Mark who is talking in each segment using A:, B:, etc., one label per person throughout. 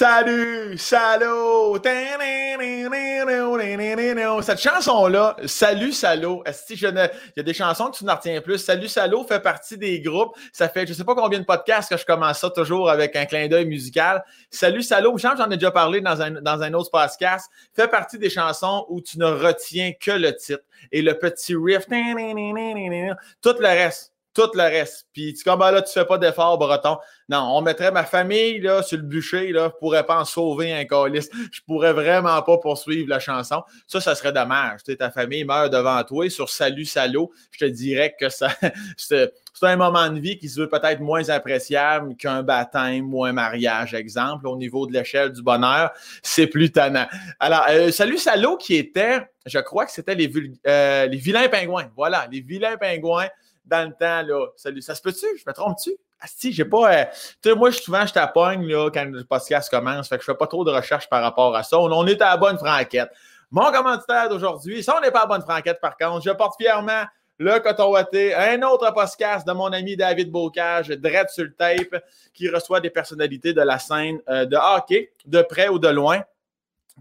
A: Salut, salaud! Cette chanson-là, Salut, salaud, il y a des chansons que tu n'en retiens plus? Salut, salaud fait partie des groupes. Ça fait je ne sais pas combien de podcasts que je commence ça toujours avec un clin d'œil musical. Salut, salaud, je j'en ai déjà parlé dans un, dans un autre podcast, fait partie des chansons où tu ne retiens que le titre et le petit riff. Tout le reste tout le reste. Puis tu comme ben là, tu fais pas d'effort, breton. Non, on mettrait ma famille là, sur le bûcher, là, je pourrais pas en sauver un calice. Je pourrais vraiment pas poursuivre la chanson. Ça, ça serait dommage. Ta famille meurt devant toi sur Salut Salaud. Je te dirais que ça c'est un moment de vie qui se veut peut-être moins appréciable qu'un baptême ou un mariage, exemple, au niveau de l'échelle du bonheur. C'est plus tannant. Alors, euh, Salut Salaud qui était, je crois que c'était les, euh, les vilains pingouins. Voilà, les vilains pingouins dans le temps, là. Salut, ça se peut-tu? Je me trompe-tu? Ah, si, j'ai pas. Euh, tu sais, moi, souvent, je tapogne là, quand le podcast commence. Fait que je fais pas trop de recherches par rapport à ça. On, est à la bonne franquette. Mon commanditaire d'aujourd'hui, ça, on n'est pas à la bonne franquette, par contre. Je porte fièrement le coton watté, un autre podcast de mon ami David Bocage, Dread sur le tape, qui reçoit des personnalités de la scène euh, de hockey, de près ou de loin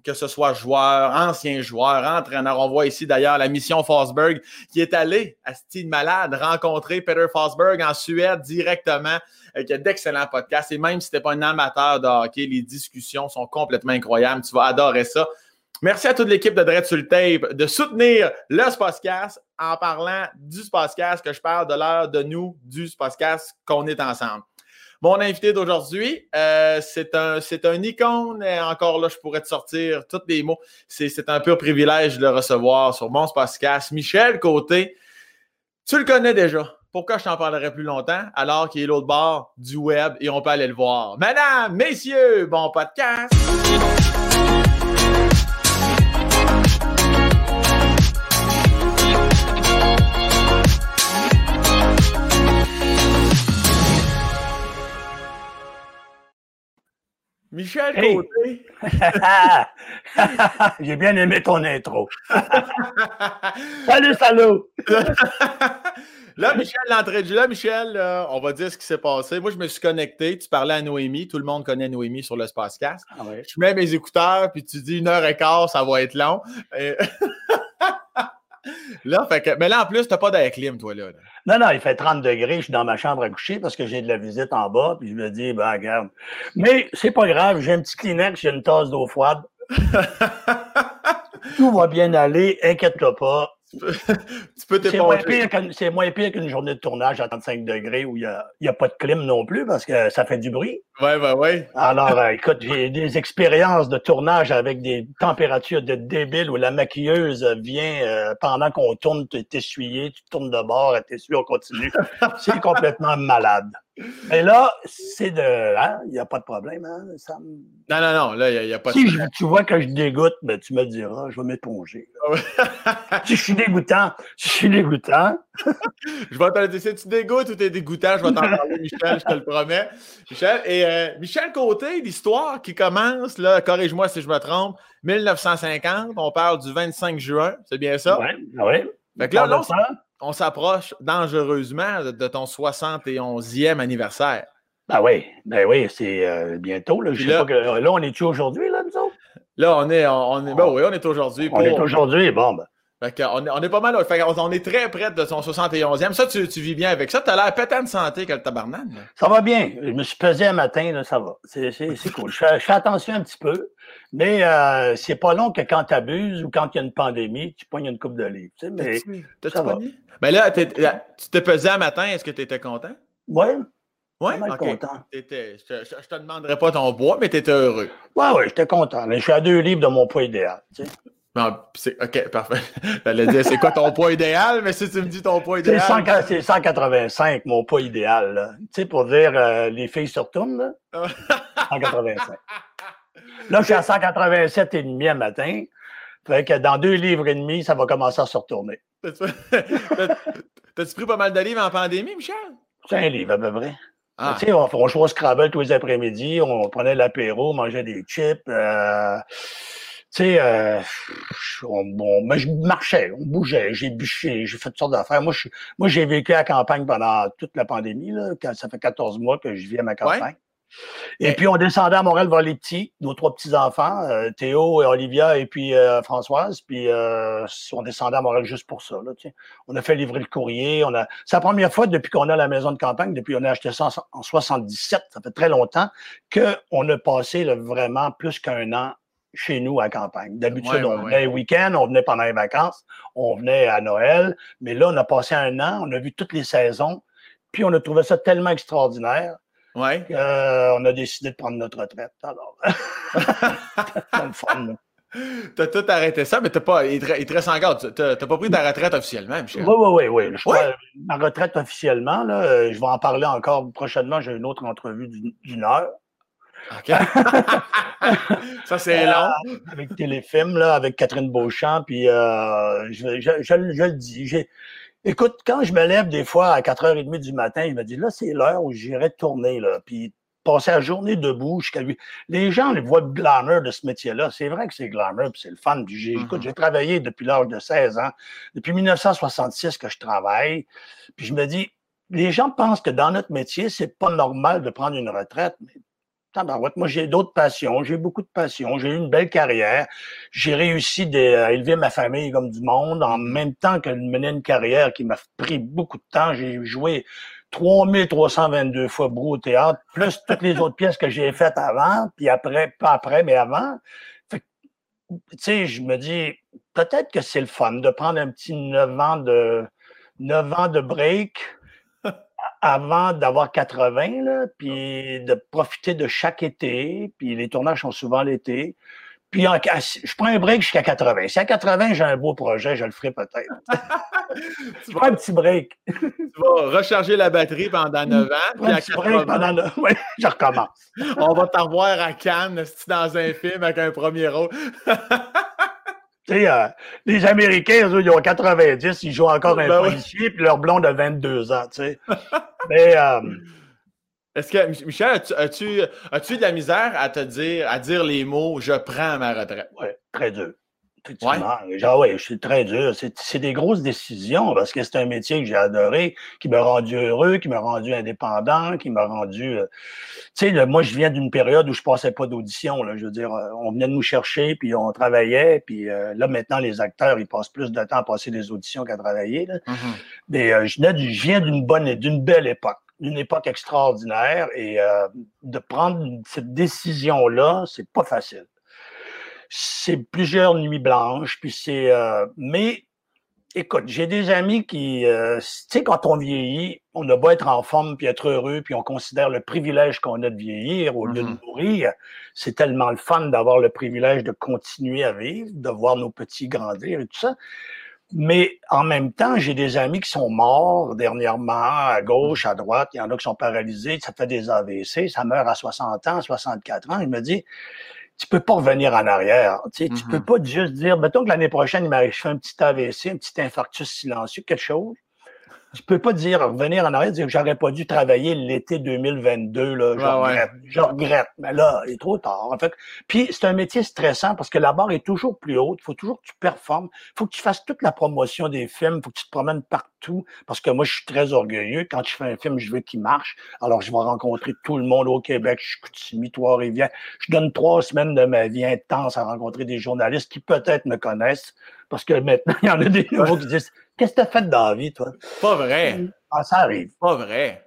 A: que ce soit joueur, ancien joueur, entraîneur. On voit ici d'ailleurs la mission Fosberg qui est allée à Style Malade rencontrer Peter Fosberg en Suède directement, avec d'excellents podcasts. Et même si tu n'es pas un amateur de hockey, les discussions sont complètement incroyables. Tu vas adorer ça. Merci à toute l'équipe de Dread sur Tape de soutenir le podcast en parlant du podcast que je parle de l'heure de nous, du podcast qu'on est ensemble. Mon invité d'aujourd'hui, euh, c'est un, icône. Encore là, je pourrais te sortir tous les mots. C'est, un pur privilège de le recevoir sur mon podcast. Michel Côté, tu le connais déjà. Pourquoi je t'en parlerai plus longtemps alors qu'il est l'autre bord du web et on peut aller le voir? Madame, messieurs, bon podcast! Michel Côté.
B: J'ai bien aimé ton intro. salut, salut.
A: là, Michel, l'entrée de là, Michel, on va dire ce qui s'est passé. Moi, je me suis connecté. Tu parlais à Noémie. Tout le monde connaît Noémie sur le Spacecast. Ah Je mets mes écouteurs, puis tu dis une heure et quart, ça va être long. là, fait que, mais là, en plus, tu n'as pas d'air clim, toi, là.
B: Non, non, il fait 30 degrés, je suis dans ma chambre à coucher parce que j'ai de la visite en bas, puis je me dis, ben, regarde. Mais c'est pas grave, j'ai un petit Kleenex, j'ai une tasse d'eau froide. Tout va bien aller, inquiète-toi pas. Tu peux C'est moins, pire qu'une journée de tournage à 35 degrés où il n'y a, a, pas de clim non plus parce que ça fait du bruit.
A: Oui, oui, oui.
B: Alors, euh, écoute, j'ai des expériences de tournage avec des températures de débile où la maquilleuse vient euh, pendant qu'on tourne t'essuyer, tu tournes de bord, elle t'essuie, on continue. C'est complètement malade. Mais là, c'est de. Hein? Il n'y a pas de problème, hein, Sam?
A: Non, non, non, là, il n'y a, pas
B: de Si tu vois que je dégoûte, ben, tu me diras, je vais m'éponger. si je suis dégoûtant, si je suis dégoûtant.
A: je vais te dire, si tu dégoûtes ou tu es dégoûtant, je vais t'en parler, Michel, je te le promets. Michel, et euh, Michel Côté, l'histoire qui commence, là, corrige-moi si je me trompe, 1950, on parle du 25 juin, c'est bien ça?
B: Oui, oui.
A: Fait que là, on, s'approche dangereusement de, ton 71e anniversaire.
B: Ben oui, ben oui, c'est euh, bientôt. Là, je sais pas que, là, on est-tu aujourd'hui, là, nous autres?
A: Là, on est, on, est, ben oui, on est aujourd'hui.
B: On est aujourd'hui, bon, ben.
A: Fait on, est, on est pas mal. Fait on, est très près de son 71e. Ça, tu, tu vis bien avec ça. Tu as l'air pétant de santé que le tabarnak.
B: Ça va bien. Je me suis pesé un matin, là, ça va. C'est cool. Je, fais attention un petit peu, mais euh, c'est pas long que quand tu abuses ou quand il y a une pandémie, tu pognes une coupe de livres. Tu sais, mais ça va.
A: Mais là, tu t'es pesé un matin. Est-ce que tu étais content?
B: Oui.
A: Oui, OK. content. je, je, te demanderai pas ton bois, mais tu étais heureux.
B: Oui, oui, j'étais content. Mais je suis à deux livres de mon poids idéal. Tu sais.
A: Non, OK, parfait. J'allais dire, c'est quoi ton poids idéal? Mais si tu me dis ton poids idéal.
B: C'est 185, mon poids idéal. Tu sais, pour dire euh, les filles se retournent, là. 185. Là, je suis à 187 et demi matin. Fait que dans deux livres et demi, ça va commencer à se retourner.
A: T'as-tu pris pas mal de livres en pandémie, Michel?
B: un livre à peu près. Ah. Tu sais, on, on jouait au Scrabble tous les après-midi, on prenait l'apéro, on mangeait des chips. Euh, sais, euh, bon, mais je marchais, on bougeait, j'ai bûché, j'ai fait toutes sortes d'affaires. Moi, moi, j'ai vécu à la campagne pendant toute la pandémie, là, quand ça fait 14 mois que je vis à ma campagne. Et puis, on descendait à Montréal voir les petits, nos trois petits-enfants, euh, Théo et Olivia et puis euh, Françoise. Puis, euh, on descendait à Montréal juste pour ça. Là, on a fait livrer le courrier. On a... C'est la première fois depuis qu'on a la maison de campagne, depuis qu'on a acheté ça en, 77, ça fait très longtemps, qu'on a passé vraiment plus qu'un an chez nous à campagne. D'habitude, on venait les week-ends, on venait pendant les vacances, on venait à Noël. Mais là, on a passé un an, on a vu toutes les saisons. Puis, on a trouvé ça tellement extraordinaire
A: Ouais.
B: Euh, a décidé de prendre notre retraite. Alors, c'est le fun.
A: T'as tout arrêté ça, mais t'as pas, il te reste encore. T'as pas pris ta retraite officiellement, Michel?
B: Oui, oui, oui, oui. Ma retraite officiellement, là, euh, je vais en parler encore prochainement. J'ai une autre entrevue d'une heure.
A: Ça, c'est euh, long.
B: Avec Téléfilm, là, avec Catherine Beauchamp, puis euh, je, je, je, le dis. Écoute, quand je me lève des fois à 4h30 du matin, il me dit là, c'est l'heure où j'irai tourner, là. Puis passer la journée debout jusqu'à lui. Les gens les voient glamour de ce métier-là. C'est vrai que c'est glamour, puis c'est le fun. j'ai, écoute, mm-hmm. j'ai travaillé depuis l'âge de 16 ans, depuis 1966 que je travaille. Puis je me dis, les gens pensent que dans notre métier, c'est pas normal de prendre une retraite. Mais moi, j'ai d'autres passions, j'ai beaucoup de passions, j'ai eu une belle carrière, j'ai réussi à élever ma famille comme du monde en même temps que de mener une carrière qui m'a pris beaucoup de temps. J'ai joué 3322 fois Brou au théâtre, plus toutes les autres pièces que j'ai faites avant, puis après, pas après, mais avant. tu sais, je me dis, peut-être que c'est le fun de prendre un petit 9 ans de, 9 ans de break, avant d'avoir 80, là, puis de profiter de chaque été, puis les tournages sont souvent l'été. Puis en, je prends un break jusqu'à 80. Si à 80, j'ai un beau projet, je le ferai peut-être. tu prends un petit break.
A: tu vas recharger la batterie pendant 9 ans. Puis à 80...
B: pendant Oui, je recommence.
A: On va t'en revoir à Cannes, dans un film avec un premier rôle.
B: Euh, les Américains, eux, ils ont 90, ils jouent encore un ben policier, puis leur blonde a 22 ans, tu sais. Mais... Euh,
A: Est-ce que, Michel, as-tu as de la misère à te dire, à dire les mots « je prends ma retraite »
B: Oui, très dur. Effectivement. Genre, ouais, je suis très dur. C'est des grosses décisions parce que c'est un métier que j'ai adoré, qui m'a rendu heureux, qui m'a rendu indépendant, qui m'a rendu. Euh, tu sais, moi, je viens d'une période où je passais pas d'audition. Je veux dire, euh, on venait de nous chercher, puis on travaillait, puis euh, là, maintenant, les acteurs, ils passent plus de temps à passer des auditions qu'à travailler. Là. Mm-hmm. Mais je, je viens d'une bonne, d'une belle époque d'une époque extraordinaire et de prendre cette décision-là, c'est pas facile c'est plusieurs nuits blanches, puis c'est. Euh, mais écoute, j'ai des amis qui, euh, tu sais, quand on vieillit, on a beau être en forme puis être heureux, puis on considère le privilège qu'on a de vieillir au lieu de mm-hmm. mourir. C'est tellement le fun d'avoir le privilège de continuer à vivre, de voir nos petits grandir et tout ça. Mais en même temps, j'ai des amis qui sont morts dernièrement, à gauche, à droite. Il y en a qui sont paralysés, ça fait des AVC, ça meurt à 60 ans, 64 ans. Il me dit, tu peux pas revenir en arrière. Tu, sais, tu peux mm-hmm. pas juste dire, mettons que l'année prochaine, il m'arrive, un petit AVC, un petit infarctus silencieux, quelque chose tu peux pas dire, revenir en arrière, dire que j'aurais pas dû travailler l'été 2022, là. Je, regrette, je regrette. Mais là, il est trop tard. En fait, puis c'est un métier stressant parce que la barre est toujours plus haute. Il faut toujours que tu performes. Il faut que tu fasses toute la promotion des films. Il faut que tu te promènes partout. Parce que moi, je suis très orgueilleux. Quand je fais un film, je veux qu'il marche. Alors, je vais rencontrer tout le monde au Québec. Je suis Trois-Rivières. Je donne trois semaines de ma vie intense à rencontrer des journalistes qui peut-être me connaissent. Parce que maintenant, il y en a des nouveaux qui disent Qu'est-ce que tu as fait dans la vie, toi?
A: Pas vrai.
B: Ah, ça arrive.
A: Pas vrai.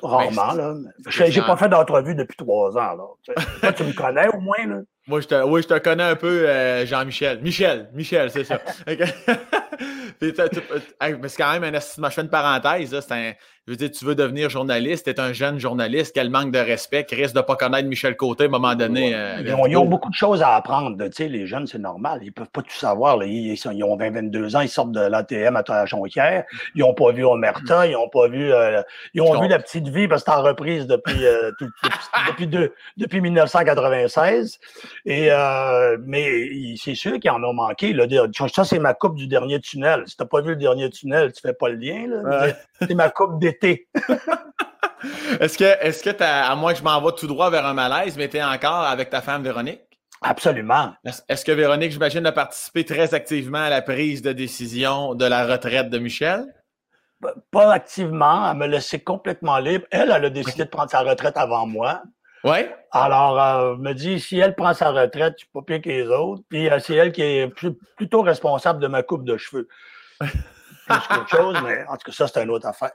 B: Rarement, là. J'ai pas fait d'entrevue depuis trois ans, là. Toi, tu me connais au moins, là?
A: Moi, je te, oui, je te connais un peu, euh, Jean-Michel. Michel, Michel, c'est ça. c'est quand même un Je fais une parenthèse. Là, un, je veux dire, tu veux devenir journaliste, tu es un jeune journaliste, quel manque de respect, qui risque de ne pas connaître Michel Côté à un moment donné.
B: Euh, ils, ont, beaucoup de choses à apprendre. Tu sais, les jeunes, c'est normal. Ils ne peuvent pas tout savoir. Ils, ils, ont 20, 22 ans, ils sortent de l'ATM à Jonquière. Ils n'ont pas vu Omerta, ils n'ont pas vu. Euh, ils ont vu la petite vie parce que c'est en reprise depuis, euh, depuis, depuis, 1996. Et, mais c'est sûr qu'ils en ont manqué. Là. Ça, c'est ma coupe du dernier tunnel. Si tu n'as pas vu le dernier tunnel, tu ne fais pas le lien. C'est ma coupe d'été
A: est-ce que, est-ce que à moins que je m'envoie tout droit vers un malaise, mais tu es encore avec ta femme Véronique?
B: Absolument.
A: Est-ce que Véronique, j'imagine, a participé très activement à la prise de décision de la retraite de Michel?
B: Pas activement, elle me laissait complètement libre. Elle, elle a décidé de prendre sa retraite avant moi.
A: Ouais.
B: Alors, euh, me dit, si elle prend sa retraite, je suis pas pire que les autres. Puis euh, c'est elle qui est plutôt responsable de ma coupe de cheveux. Chose, mais en tout cas, ça, c'est une autre affaire.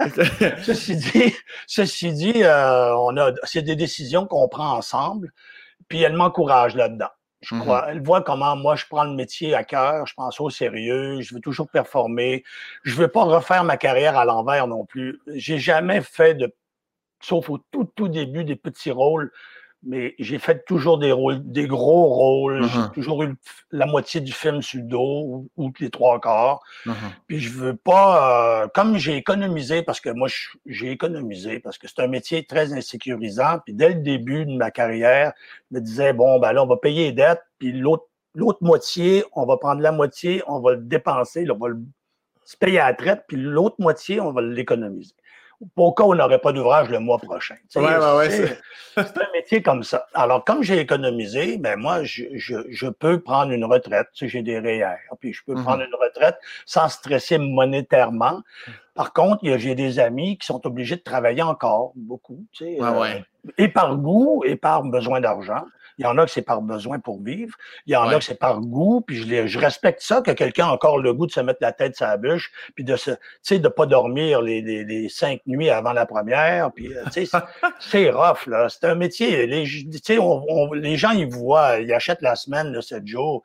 B: ceci dit, ceci dit euh, on a, c'est des décisions qu'on prend ensemble, puis elle m'encourage là-dedans. Je mm-hmm. crois. Elle voit comment moi, je prends le métier à cœur, je pense au sérieux, je veux toujours performer. Je veux pas refaire ma carrière à l'envers non plus. J'ai jamais fait de sauf au tout, tout début, des petits rôles. Mais j'ai fait toujours des rôles, des gros rôles. J'ai uh-huh. toujours eu la moitié du film sur le dos ou, les trois quarts. Uh-huh. Puis je veux pas, euh, comme j'ai économisé, parce que moi j'ai économisé, parce que c'est un métier très insécurisant. Puis dès le début de ma carrière, je me disais bon ben là on va payer les dettes, puis l'autre l'autre moitié, on va prendre la moitié, on va le dépenser, on va le, se payer à la traite, puis l'autre moitié, on va l'économiser pourquoi on n'aurait pas d'ouvrage le mois prochain?
A: Ouais, ouais,
B: c'est un métier comme ça. Alors, comme j'ai économisé, ben moi, je, je, je, peux prendre une retraite. Tu sais, j'ai des REER, puis je peux mm-hmm. prendre une retraite sans stresser monétairement. Par contre, j'ai des amis qui sont obligés de travailler encore beaucoup, tu sais,
A: euh,
B: et par goût et par besoin d'argent. Il y en a que c'est par besoin pour vivre. Il y en a que c'est par goût. Puis je, je respecte ça, que quelqu'un a encore le goût de se mettre la tête sur la bûche, puis de se, tu sais, de pas dormir les, les, les, cinq nuits avant la première. Puis, euh, tu sais, c'est rough, là. C'est un métier. Les, tu sais, on, les gens, ils voient, ils achètent la semaine, le 7 jours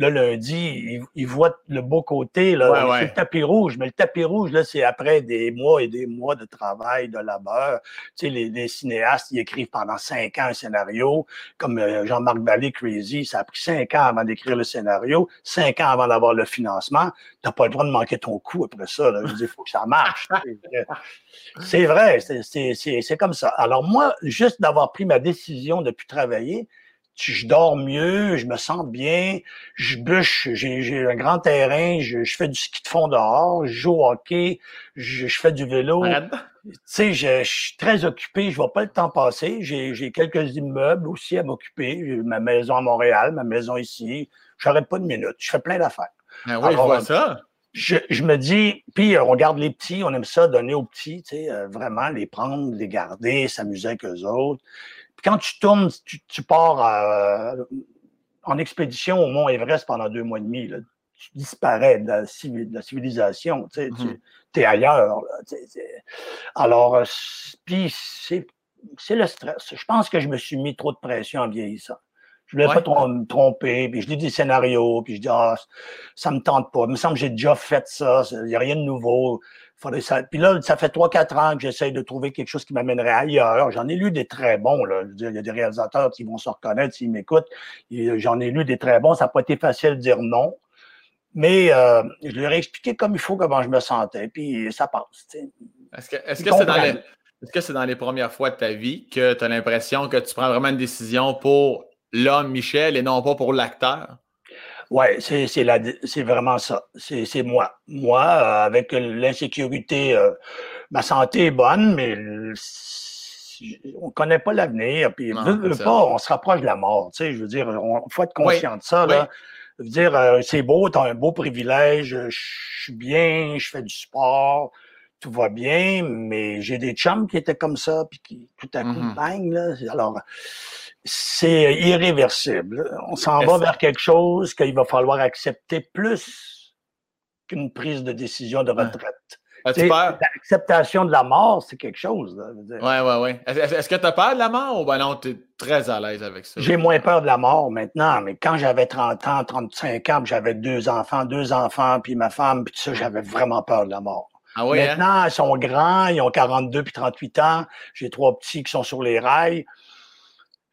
B: le lundi, il, voit le beau côté, là, le tapis rouge. Mais le tapis rouge, là, c'est après des mois et des mois de travail, de labeur. Tu sais, les, cinéastes, ils écrivent pendant cinq ans un scénario, comme euh, Jean-Marc Vallée, Crazy, ça a pris cinq ans avant d'écrire le scénario, cinq ans avant d'avoir le financement. T'as pas le droit de manquer ton coup après ça. Là. il faut que ça marche. c'est vrai, c'est comme ça. Alors moi, juste d'avoir pris ma décision de plus travailler, je dors mieux, je me sens bien, je bûche, j'ai un grand terrain, je, fais du ski de fond dehors, je joue au hockey, je, fais du vélo. Tu sais, je, suis très occupé, je vois pas le temps passer. J'ai quelques immeubles aussi à m'occuper, ma maison à Montréal, ma maison ici. Je n'arrête pas de minutes, je fais plein d'affaires.
A: Ah oui, je vois ça.
B: Je, je, me dis, puis euh, on garde les petits, on aime ça, donner aux petits, tu sais, euh, vraiment les prendre, les garder, s'amuser avec eux autres quand tu tournes, tu, pars euh, en expédition au Mont Everest pendant deux mois et demi. Tu disparais de la, civilisation. Tu es mm-hmm. ailleurs. Alors, euh, puis c'est le stress. Je pense que je me suis mis trop de pression en vieillissant. Je ne voulais pas me tromper, puis je lis des scénarios, puis je dis, ah, ça me tente pas. Il me semble que j'ai déjà fait ça, il n'y a rien de nouveau. Puis là, ça fait 3-4 ans que j'essaie de trouver quelque chose qui m'amènerait ailleurs. J'en ai lu des très bons. Là. Je veux dire, il y a des réalisateurs qui vont se reconnaître s'ils m'écoutent. J'en ai lu des très bons. Ça n'a pas été facile de dire non. Mais euh, je leur ai expliqué comme il faut comment je me sentais. Puis ça passe.
A: Est-ce que c'est dans les... Est-ce que c'est dans les premières fois de ta vie que tu as l'impression que tu prends vraiment une décision pour l'homme Michel et non pas pour l'acteur?
B: Oui, c'est, c'est, vraiment ça. C'est, moi. Moi, euh, avec l'insécurité, euh, ma santé est bonne, mais on ne connaît pas l'avenir. Puis, pas, on se rapproche de la mort. Tu sais, je veux dire, il faut être conscient de ça. Là. Je veux dire, euh, c'est beau, tu as un beau privilège, je suis bien, je fais du sport, tout va bien, mais j'ai des chums qui étaient comme ça, puis qui tout à coup, mm-hmm. bang, là. Alors, c'est irréversible. On s'en va vers quelque chose qu'il va falloir accepter plus qu'une prise de décision de retraite. L'acceptation de la mort, c'est quelque chose.
A: Oui, oui, oui. Est-ce que tu as peur de la mort ou ben non, tu es très à l'aise avec ça?
B: J'ai moins peur de la mort maintenant, mais quand j'avais 30 ans, 35 ans, j'avais deux enfants, deux enfants, puis ma femme, puis tout ça, j'avais vraiment peur de la mort.
A: Ah oui, hein?
B: maintenant, ils sont grands, ils ont 42 puis 38 ans. J'ai trois petits qui sont sur les rails.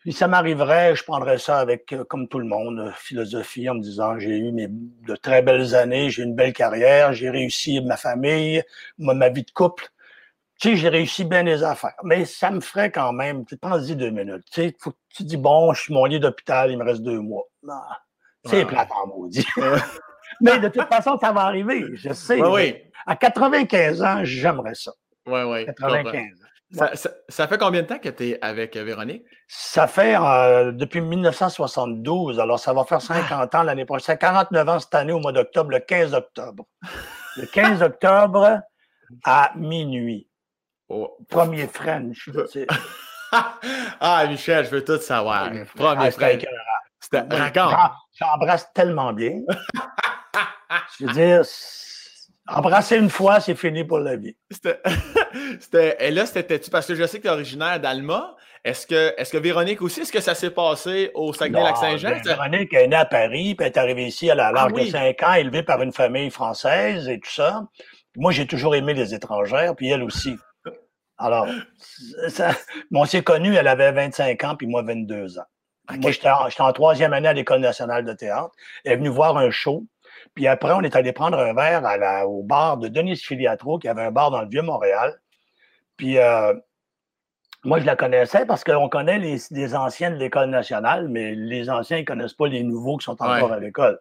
B: Si ça m'arriverait, je prendrais ça avec, euh, comme tout le monde, euh, philosophie, en me disant j'ai eu mes, de très belles années, j'ai une belle carrière, j'ai réussi ma famille, ma, vie de couple. Tu sais, j'ai réussi bien les affaires. Mais ça me ferait quand même, tu pense-y deux minutes. Tu sais, faut que tu dis, bon, je suis mon lit d'hôpital, il me reste deux mois. c'est plate en maudit. Mais de toute façon, ça va arriver, je sais.
A: Oui,
B: À 95 ans, j'aimerais ça.
A: Oui, oui.
B: 95 ans.
A: Ça, fait combien de temps que tu es avec euh, Véronique?
B: Ça fait euh, depuis 1972. Alors, ça va faire 50 ans l'année prochaine. 49 ans cette année au mois d'octobre, le 15 octobre. Le 15 octobre, à minuit. Oh. Premier French.
A: ah, Michel, je veux tout savoir. Premier ah, French.
B: J'embrasse tellement bien. je veux dire, embrasser une fois, c'est fini pour la vie.
A: et là, c'était-tu parce que je sais que tu es originaire d'Alma. Est-ce que, est que Véronique aussi, est-ce que ça s'est passé au Saguenay-Lac-Saint-Jean? Ben,
B: Véronique est née à Paris, puis elle est arrivée ici à l'âge ah de 5 ans, élevée par une famille française et tout ça. moi, j'ai toujours aimé les étrangères, puis elle aussi. Alors, ça, on s'est connus, elle avait 25 ans, puis moi 22 ans. Moi, j'étais en, troisième année à l'École nationale de théâtre. Elle est venue voir un show. Puis après, on est allé prendre un verre à la, au bar de Denis Filiatro, qui avait un bar dans le Vieux-Montréal. Puis euh, moi, je la connaissais parce qu'on connaît les, anciens de l'École nationale, mais les anciens ne connaissent pas les nouveaux qui sont encore à l'école.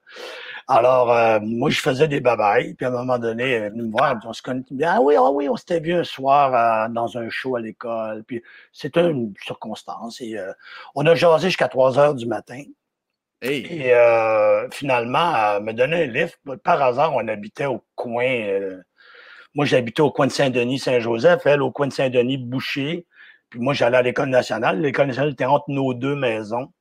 B: Alors, euh, moi, je faisais des babayes, puis à un moment donné, elle est venue me voir, on se connaît. Ah oui, ah oui, on s'était vu un soir euh, dans un show à l'école, puis c'était une circonstance. Et euh, on a jasé jusqu'à 3 heures du matin. Et finalement, elle me donnait un livre. Par hasard, on habitait au coin. moi, j'habitais au coin de Saint-Denis, Saint-Joseph, elle au coin de Saint-Denis, Boucher. Puis moi, j'allais à l'École nationale. L'École nationale était entre nos deux maisons.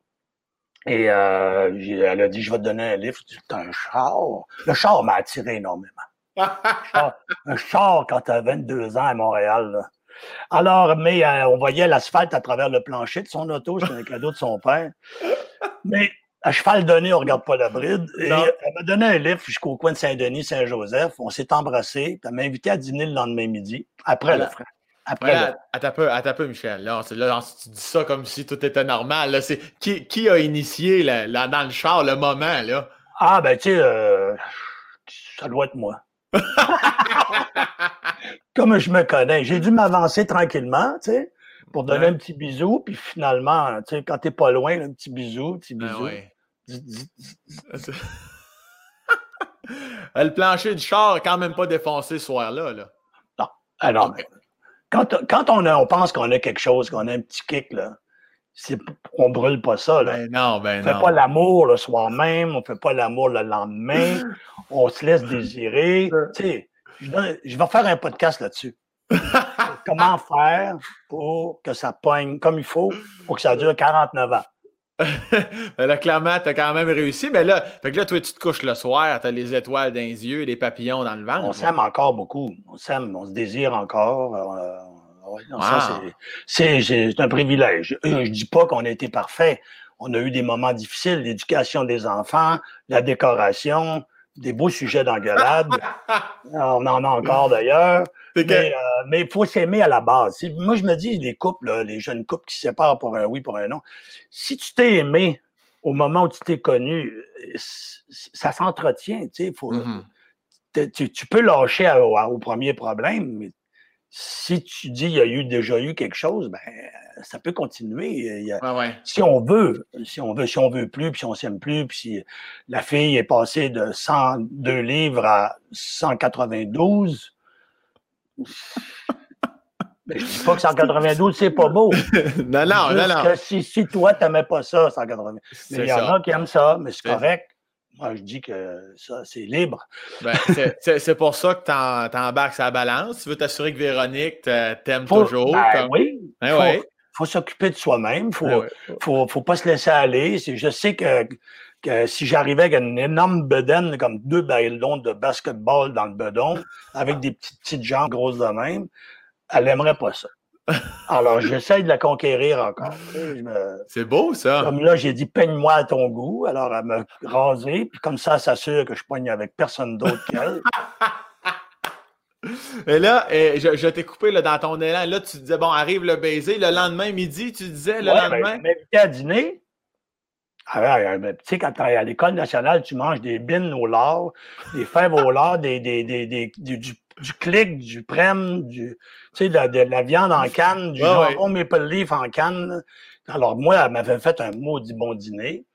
B: Et euh, elle a dit, je vais te donner un livre. C'est un char. Le char m'a attiré énormément. un char quand tu as 22 ans à Montréal. Alors, mais euh, on voyait l'asphalte à travers le plancher de son auto. C'était un cadeau de son père. Mais à cheval donné, on regarde pas la bride. Et elle m'a donné un livre jusqu'au coin de Saint-Denis, Saint-Joseph. On s'est embrassés. Elle m'a invité à dîner le lendemain midi, après le frère. Après,
A: attends, peu, attends peu, Michel. Là, là, tu dis ça comme si tout était normal. Là, c'est, qui, qui a initié là, dans le char le moment? Là?
B: Ah, ben, tu sais, euh, ça doit être moi. comme je me connais, j'ai dû m'avancer tranquillement, tu sais, pour donner un petit bisou. Puis finalement, tu sais, quand t'es pas loin, un petit bisou, petit ben bisou.
A: le plancher du char n'a quand même pas défoncé ce soir-là. Là.
B: Non. Alors, ah quand, on, on pense qu'on a quelque chose, qu'on a un petit kick, là, on brûle pas ça. Là.
A: Ben non, ben
B: on fait pas l'amour le soir même, on fait pas l'amour le lendemain, on se laisse désirer. tu sais, je, je vais faire un podcast là-dessus. Comment faire pour que ça poigne comme il faut pour que ça dure 49 ans?
A: ben là, clairement, tu as quand même réussi. Mais là, fait que là, toi, tu te couches le soir, tu as les étoiles dans les yeux, les papillons dans le ventre.
B: On s'aime encore beaucoup. On s'aime, on se désire encore. Euh, c'est un privilège. Je ne dis pas qu'on a été parfait. On a eu des moments difficiles, l'éducation des enfants, la décoration, des beaux sujets d'engueulade. on en a encore d'ailleurs. Euh, mais il faut s'aimer à la base. Moi, je me dis, les couples, les jeunes couples qui se séparent pour un oui, pour un non, si tu t'es aimé au moment où tu t'es connu, ça s'entretient. Tu, mm-hmm. tu, peux lâcher au, premier problème, mais si tu dis il y a eu déjà eu quelque chose, ben ça peut continuer. Si on veut, si on veut, si on veut plus, puis si on s'aime plus, puis si la fille est passée de 102 livres à 192, mais je dis pas que 192, c'est pas beau.
A: non, non, non, non.
B: si, si toi, tu n'aimais pas ça, 192. Mais il y en a qui aiment ça, mais c'est correct. Moi, je dis que ça, c'est libre.
A: Ben, c'est pour ça que tu embarques sa balance. Tu veux t'assurer que Véronique t'aime toujours.
B: Ben, Oui. Ben il faut, s'occuper de soi-même. Il ben faut, faut, faut, pas se laisser aller. Je sais que si j'arrivais avec une énorme bedaine, comme deux ballons de basketball dans le bedon, avec des petites, petites jambes grosses de même, elle aimerait pas ça. Alors, j'essaie de la conquérir encore.
A: C'est beau, ça.
B: Comme là, j'ai dit, peigne-moi à ton goût. Alors, elle m'a rasé, puis comme ça, elle s'assure que je poigne avec personne d'autre qu'elle.
A: Et là, je, je t'ai coupé là, dans ton élan. Là, tu disais, bon, arrive le baiser. Le lendemain, midi, tu disais, le
B: ouais,
A: lendemain?
B: Ben, à dîner. Ah tu sais, quand tu es à l'École nationale, tu manges des bines au lard, des fèves au lard, des, des, des, des du, du, clic, du prem, du, tu sais, de, de, la viande en canne, du jambon maple leaf en canne. Alors, moi, elle m'avait fait un maudit bon dîner.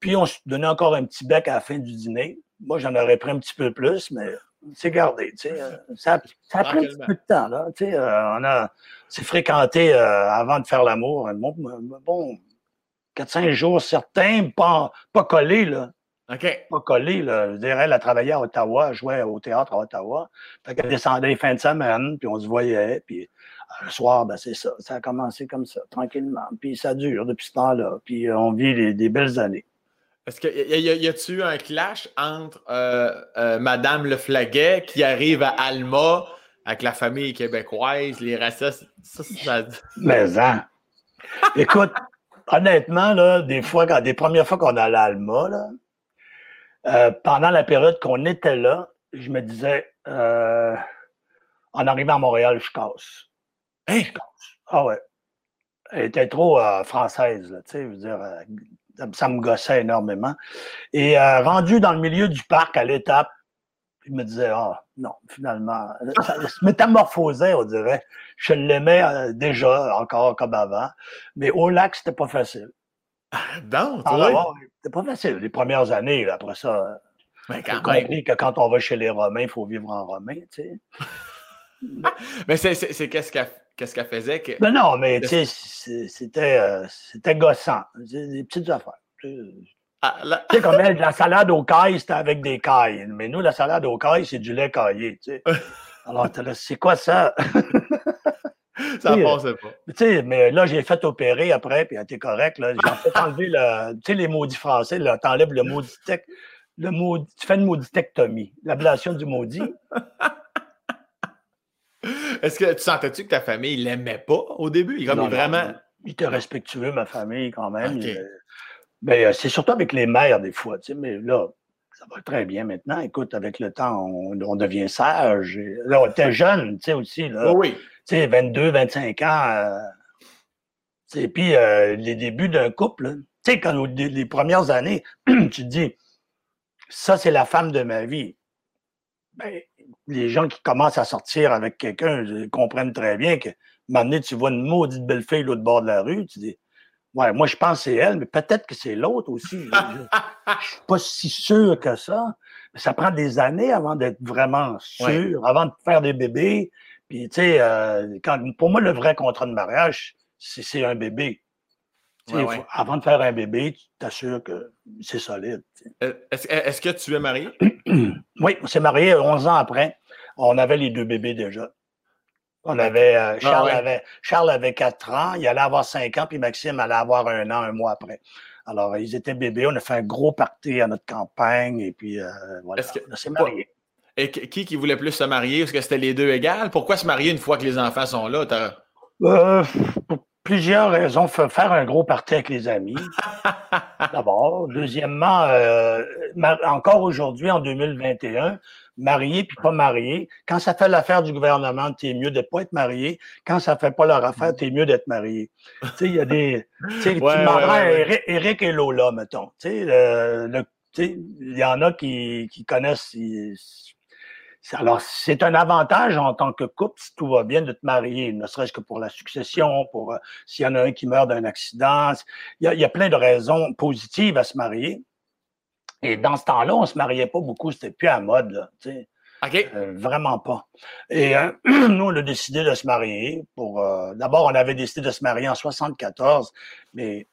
B: Puis, on se donnait encore un petit bec à la fin du dîner. Moi, j'en aurais pris un petit peu plus, mais c'est gardé, tu sais. Ça, ça a pris un petit peu de temps, là. Tu sais, euh, on a, s'est fréquenté euh, avant de faire l'amour. Bon, bon 4-5 jours certains, pas, pas collés, là.
A: OK.
B: Pas collé, là. Je dirais, elle a travaillé à Ottawa, elle jouait au théâtre à Ottawa. Fait qu'elle descendait les fins de semaine, puis on se voyait, puis euh, le soir, ben c'est ça. Ça a commencé comme ça, tranquillement. Puis ça dure depuis ce temps-là. Puis on vit des belles années.
A: Est-ce que y, a-tu eu un clash entre euh, euh, Madame Le Flaguet qui arrive à Alma avec la famille québécoise, les racistes? Ça, ça...
B: Mais hein. Écoute, honnêtement, là, des fois, quand, des premières fois qu'on allait à Alma, là, euh, pendant la période qu'on était là, je me disais, euh, en arrivant à Montréal, je casse.
A: Hein?
B: Je casse. Ah ouais. Elle était trop euh, française, là, tu sais, je veux dire, ça me gossait énormément. Et rendu dans le milieu du parc à l'étape, je me disais, ah non, finalement, ça se métamorphosait, on dirait. Je l'aimais déjà, encore comme avant, mais au lac, c'était pas facile.
A: Non,
B: ah, c'était pas facile les premières années. après ça,
A: mais
B: quand que quand on va chez les Romains, il faut vivre en romain, tu sais.
A: mais c'est qu'est-ce qu'elle faisait que.
B: Ben non, mais tu sais, c'était euh, c'était gossant. Des petites affaires.
A: Ah,
B: tu sais, comme elle, la salade aux cailles, c'était avec des cailles. Mais nous, la salade aux cailles, c'est du lait caillé. Tu sais. Alors, c'est quoi ça?
A: Ça passait pas.
B: Tu sais, mais là, j'ai fait opérer après, puis été correct. J'ai fait enlever le, tu sais, les maudits français, là, t'enlèves le maudit le maudit, tu fais une mauditectomie, l'ablation du maudit.
A: Est-ce que tu sentais-tu que ta famille l'aimait pas au début? Il, comme vraiment...
B: il était respectueux, ma famille, quand même. Euh, c'est surtout avec les mères, des fois, tu sais, mais là, ça va très bien maintenant. Écoute, avec le temps, on, devient sage. là, on était jeune, tu sais, aussi. Là.
A: Oh oui
B: tu sais, 22, 25 ans. Euh, puis euh, les débuts d'un couple, tu sais, quand les premières années, tu te dis, ça, c'est la femme de ma vie. Ben, les gens qui commencent à sortir avec quelqu'un comprennent très bien que, un tu vois une maudite belle fille l'autre bord de la rue, tu dis, ouais, moi, je pense que c'est elle, mais peut-être que c'est l'autre aussi. je ne suis pas si sûr que ça. Mais ça prend des années avant d'être vraiment sûr, avant de faire des bébés, puis, tu sais, euh, pour moi, le vrai contrat de mariage, c'est un bébé. avant de faire un bébé, tu t'assures que c'est solide.
A: Euh, est-ce que tu es marié?
B: oui, on s'est marié 11 ans après. On avait les deux bébés déjà. On avait, euh, ah Charles, avait, Charles avait 4 ans, il allait avoir 5 ans, puis Maxime allait avoir un an, un mois après. Alors, ils étaient bébés, on a fait un gros party à notre campagne, et puis voilà, on s'est mariés.
A: Et qui qui voulait plus se marier? Est-ce que c'était les deux égales? Pourquoi se marier une fois que les enfants sont là?
B: Euh, pour plusieurs raisons. Faire un gros party avec les amis, d'abord. Deuxièmement, euh, encore aujourd'hui, en 2021, marié puis pas marié, quand ça fait l'affaire du gouvernement, t'es mieux de pas être marié. Quand ça fait pas leur affaire, t'es mieux d'être marié. Tu sais, il y a des... Tu sais, tu demanderais Eric, et Lola, mettons. Tu sais, le, il y en a qui, qui connaissent alors, c'est un avantage en tant que couple, si tout va bien, de te marier, ne serait-ce que pour la succession, pour euh, s'il y en a un qui meurt d'un accident. Il y, a, plein de raisons positives à se marier. Et dans ce temps-là, on se mariait pas beaucoup, c'était plus à mode, là,
A: euh,
B: vraiment pas. Et euh, nous, on a décidé de se marier. Pour d'abord, on avait décidé de se marier en 74, mais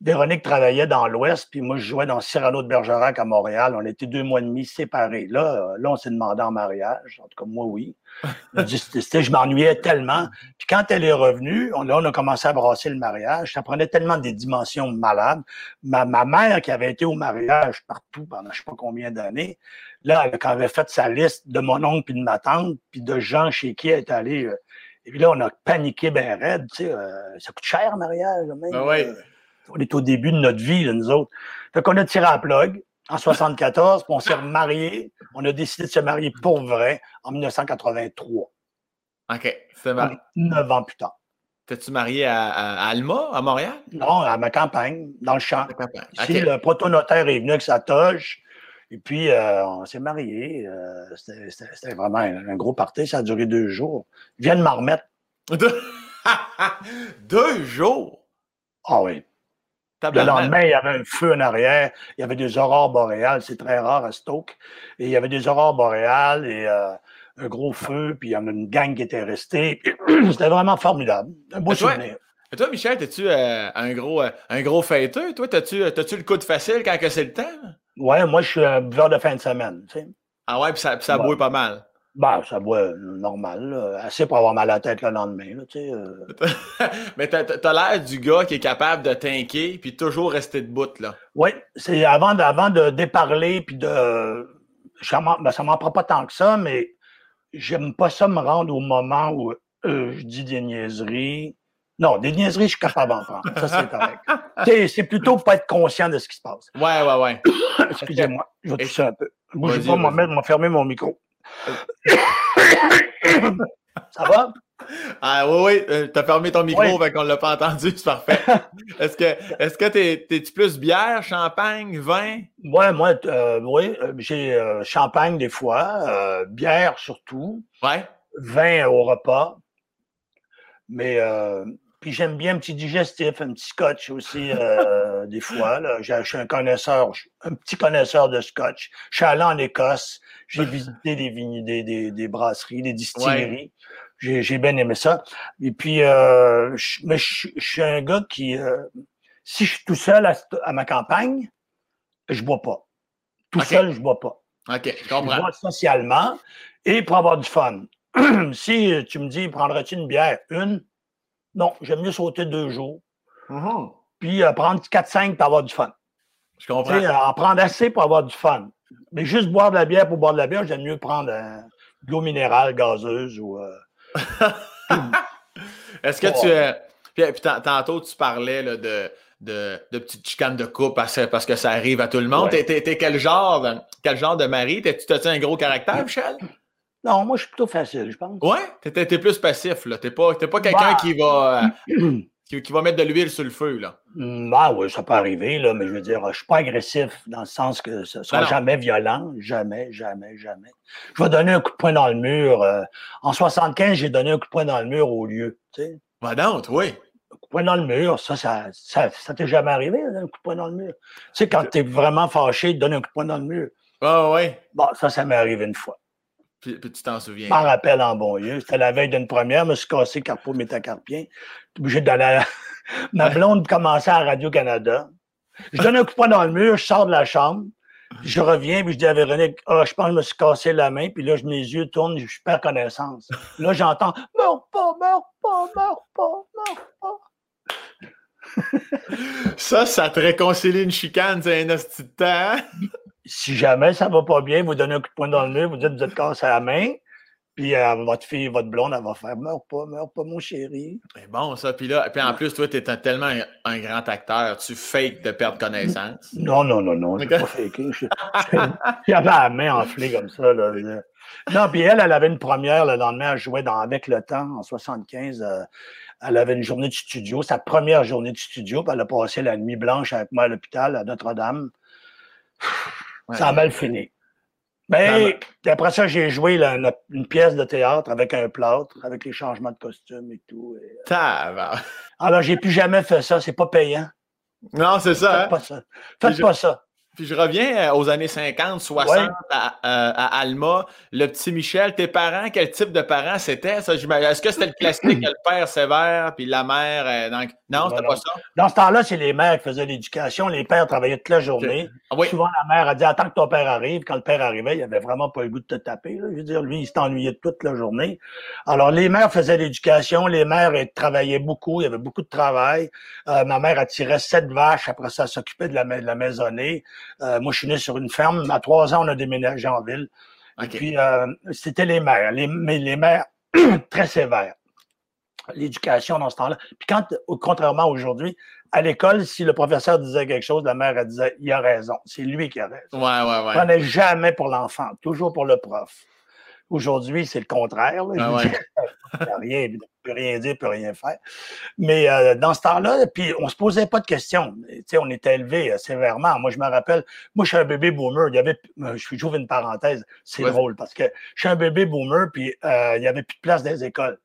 B: Véronique travaillait dans l'Ouest, puis moi, je jouais dans Cyrano de Bergerac à Montréal. On était deux mois et demi séparés. Là, euh, là on s'est demandé en mariage. En tout cas, moi, oui. je m'ennuyais tellement. Puis quand elle est revenue, on, là, on a commencé à brasser le mariage. Ça prenait tellement des dimensions malades. Ma, ma mère, qui avait été au mariage partout pendant je sais pas combien d'années, là, elle, quand elle avait fait sa liste de mon oncle puis de ma tante, puis de gens chez qui elle est allée, euh, et puis là, on a paniqué ben raide. Tu sais, euh, ça coûte cher, le mariage. Même,
A: ben
B: on est au début de notre vie, nous autres. Fait qu'on a tiré à plug en 74, puis on s'est mariés. On a décidé de se marier pour vrai en 1983.
A: OK. C'est marrant.
B: Neuf ans plus tard.
A: T'es-tu marié à, Alma, à Montréal?
B: Non, à ma campagne, dans le champ. Ici, le protonotaire est venu avec sa toge. Et puis, euh, on s'est mariés. Euh, c'était vraiment un, gros party. Ça a duré deux jours. Ils viennent m'en remettre.
A: deux jours?
B: Ah oui. Le lendemain, il y avait un feu en arrière, il y avait des aurores boréales, c'est très rare à Stoke. Et il y avait des aurores boréales et euh, un gros feu, puis il y en a une gang qui était restée. C'était vraiment formidable. Un beau souvenir.
A: Et toi, Michel, es-tu euh, un gros euh, un gros fêteux? Toi, t'as-tu, le coup de facile quand c'est le temps?
B: Ouais, moi, je suis un buveur de fin de semaine. Tu sais.
A: Ah ouais, puis ça, puis ça boit pas mal.
B: Ben, ça boit normal, là. assez pour avoir mal à la tête le lendemain. Là, tu sais, euh.
A: Mais t'as as, l'air du gars qui est capable de tinker puis toujours rester debout, là.
B: Oui, c'est avant, de- avant de déparler puis de. Ça m'en ben, ça m'en prend pas tant que ça, mais j'aime pas ça me rendre au moment où euh, je dis des niaiseries. Non, des niaiseries, je suis capable d'en prendre. Ça, c'est correct. C'est- plutôt pas être conscient de ce qui se passe.
A: Ouais, ouais, ouais.
B: Excusez-moi, je vais tousser un peu. Bougez pas, moi, mettre, moi, fermer mon micro. Ça va?
A: Ah oui, oui, euh, t'as fermé ton micro,
B: Ouais.
A: fait qu'on l'a pas entendu, c'est parfait. Est-ce que est-ce que t'es t'es-tu plus bière, champagne, vin?
B: Ouais, moi, euh, oui, euh, j'ai euh, champagne des fois, euh, bière surtout,
A: Ouais.
B: vin au repas. Mais puis j'aime bien un petit digestif, un petit scotch aussi des fois. Là. J'ai- Je suis un connaisseur, je- un petit connaisseur de scotch. Je suis allé en Écosse, j'ai visité des, vignes- des, des, des brasseries, des distilleries. J'ai j'ai bien aimé ça. Et puis, euh, je, mais je, je suis un gars qui, euh, si je suis tout seul à, à ma campagne, je bois pas. Tout seul, je bois pas.
A: OK, je
B: Je
A: comprends.
B: bois socialement et pour avoir du fun. si tu me dis, prendrais-tu une bière? Une? Non, j'aime mieux sauter deux jours.
A: Mhm.
B: Puis euh, prendre 4-5 pour avoir du fun.
A: Je
B: Tu
A: comprends.
B: sais, euh, en prendre assez pour avoir du fun. Mais juste boire de la bière pour boire de la bière, j'aime mieux prendre euh, de l'eau minérale gazeuse ou. euh,
A: Est-ce que
B: Oh.
A: tu. euh, puis, puis tant- tantôt, tu parlais là, de, de, de petites chicanes de couple parce, que- parce que ça arrive à tout le monde.
B: Ouais.
A: T'es- T'es t'es quel genre de, quel genre de mari? T'es- Tu as un gros caractère, Michel?
B: Non, moi, je suis plutôt facile, je pense.
A: Ouais? T'es- T'es t'es plus passif, là. T'es pas, t'es pas quelqu'un
B: Bah.
A: qui va. qui, qui va mettre de l'huile sur le feu, là.
B: Mm, Ah oui, ça peut arriver, là, mais je veux dire, je suis pas agressif dans le sens que ce sera
A: Ben non.
B: jamais violent. Jamais, jamais, jamais. Je vais donner un coup de poing dans le mur. euh, en 75, j'ai donné un coup de poing dans le mur au lieu. Tu sais,
A: donc, oui.
B: un coup de poing dans le mur, ça, ça, ça, ça t'est jamais arrivé, un coup de poing dans le mur? Tu sais, quand tu es vraiment fâché, donner un coup de poing dans le mur.
A: Ah ouais.
B: Bon, ça, ça m'est arrivé une fois.
A: Puis, puis tu t'en souviens.
B: Je m'en rappelle en bon lieu. C'était la veille d'une première, je me suis cassé carpo métacarpien. J'étais obligé d'aller à... Ma blonde commençait à Radio-Canada. Je donne un coup de poing dans le mur, je sors de la chambre, puis je reviens, puis je dis à Véronique, ah, je pense que je me suis cassé la main, puis là, je- mes yeux tournent, je perds connaissance. Là, j'entends, meurs pas, meurs pas, meurs pas, meurs pas.
A: Ça, ça te réconcilie une chicane, c'est un hostie de temps.
B: Si jamais ça va pas bien, vous donnez un coup de poing dans le mur, vous dites, vous êtes cassé la main, puis euh, votre fille, votre blonde, elle va faire, meurs pas, meurs pas, mon chéri.
A: C'est bon, ça. Puis là, puis en plus, toi, t'es un- tellement un, un grand acteur, tu fakes de perdre connaissance.
B: Non, non, non, non, j'ai
A: Ok.
B: pas faké. Je- je- J'avais la main enflée comme ça. Là. Je- Non, puis elle, elle avait une première le lendemain, elle jouait dans Avec le temps en 75. euh, elle avait une journée de studio, sa première journée de studio, puis elle a passé la nuit blanche avec moi à l'hôpital à Notre-Dame. Ça a mal fini. Mais après ça, j'ai joué là, une, une pièce de théâtre avec un plâtre, avec les changements de costume et tout. et-
A: Tabarnak.
B: Alors, j'ai plus jamais fait ça, c'est pas payant.
A: Non, c'est ça.
B: Faites
A: hein?
B: pas ça. Faites
A: je-
B: pas ça.
A: Puis je reviens euh, aux années 50, 60
B: Ouais.
A: à, euh, à Alma. Le petit Michel, tes parents, quel type de parents c'était? ça? Est-ce que c'était le classique, le père sévère, puis la mère. euh, donc- Non, c'était pas ça?
B: Dans ce temps-là, c'est les mères qui faisaient l'éducation. Les pères travaillaient toute la journée.
A: Ah oui.
B: Souvent, la mère a dit Attends que ton père arrive. Quand le père arrivait, il avait vraiment pas le goût de te taper. là. Je veux dire, lui, il s'est ennuyé toute la journée. Alors, les mères faisaient l'éducation. Les mères elles, travaillaient beaucoup. Il y avait beaucoup de travail. Euh, ma mère attirait sept vaches. Après ça, elle s'occupait de la, de la maisonnée. Euh, moi, je suis né sur une ferme. À trois ans, on a déménagé en ville.
A: OK.
B: Puis, euh, c'était les mères, les, mais les mères très sévères. L'éducation dans ce temps-là. Puis, quand, contrairement à aujourd'hui, à l'école, si le professeur disait quelque chose, la mère, elle disait Il a raison. C'est lui qui a raison.
A: Ouais, ouais, ouais.
B: Prenait jamais pour l'enfant, toujours pour le prof. Aujourd'hui, c'est le contraire. là.
A: Ah ouais.
B: Rien, il rien dire, peut rien faire. Mais euh, dans ce temps-là, puis on se posait pas de questions. On était élevé euh, sévèrement. Moi, je me rappelle, moi, je suis un bébé boomer. Il y avait, euh, j'ouvre une parenthèse, c'est drôle parce que je suis un bébé boomer, puis euh, il y avait plus de place dans les écoles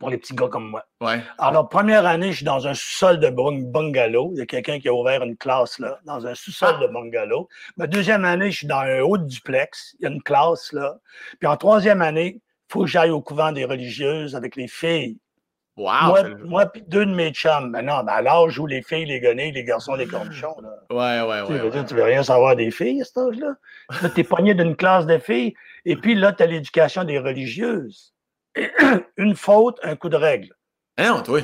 B: pour les petits gars comme moi.
A: Ouais.
B: Alors, première année, je suis dans un sous-sol de bung- bungalow. Il y a quelqu'un qui a ouvert une classe là, dans un sous-sol de bungalow. Ma deuxième année, je suis dans un haut duplex. Il y a une classe là. Puis en troisième année, faut que j'aille au couvent des religieuses avec les filles
A: Wow!
B: moi, moi puis deux de mes chums. Ben non, ben à l'âge où les filles, les guenilles, les garçons, les cornichons. Là.
A: Ouais, ouais,
B: Tu
A: ouais.
B: veux
A: ouais.
B: dire, tu veux rien savoir des filles à cet âge-là. Là, t'es pogné d'une classe de filles. Et puis là, t'as l'éducation des religieuses. Et une faute, un coup de règle.
A: Hein, toi?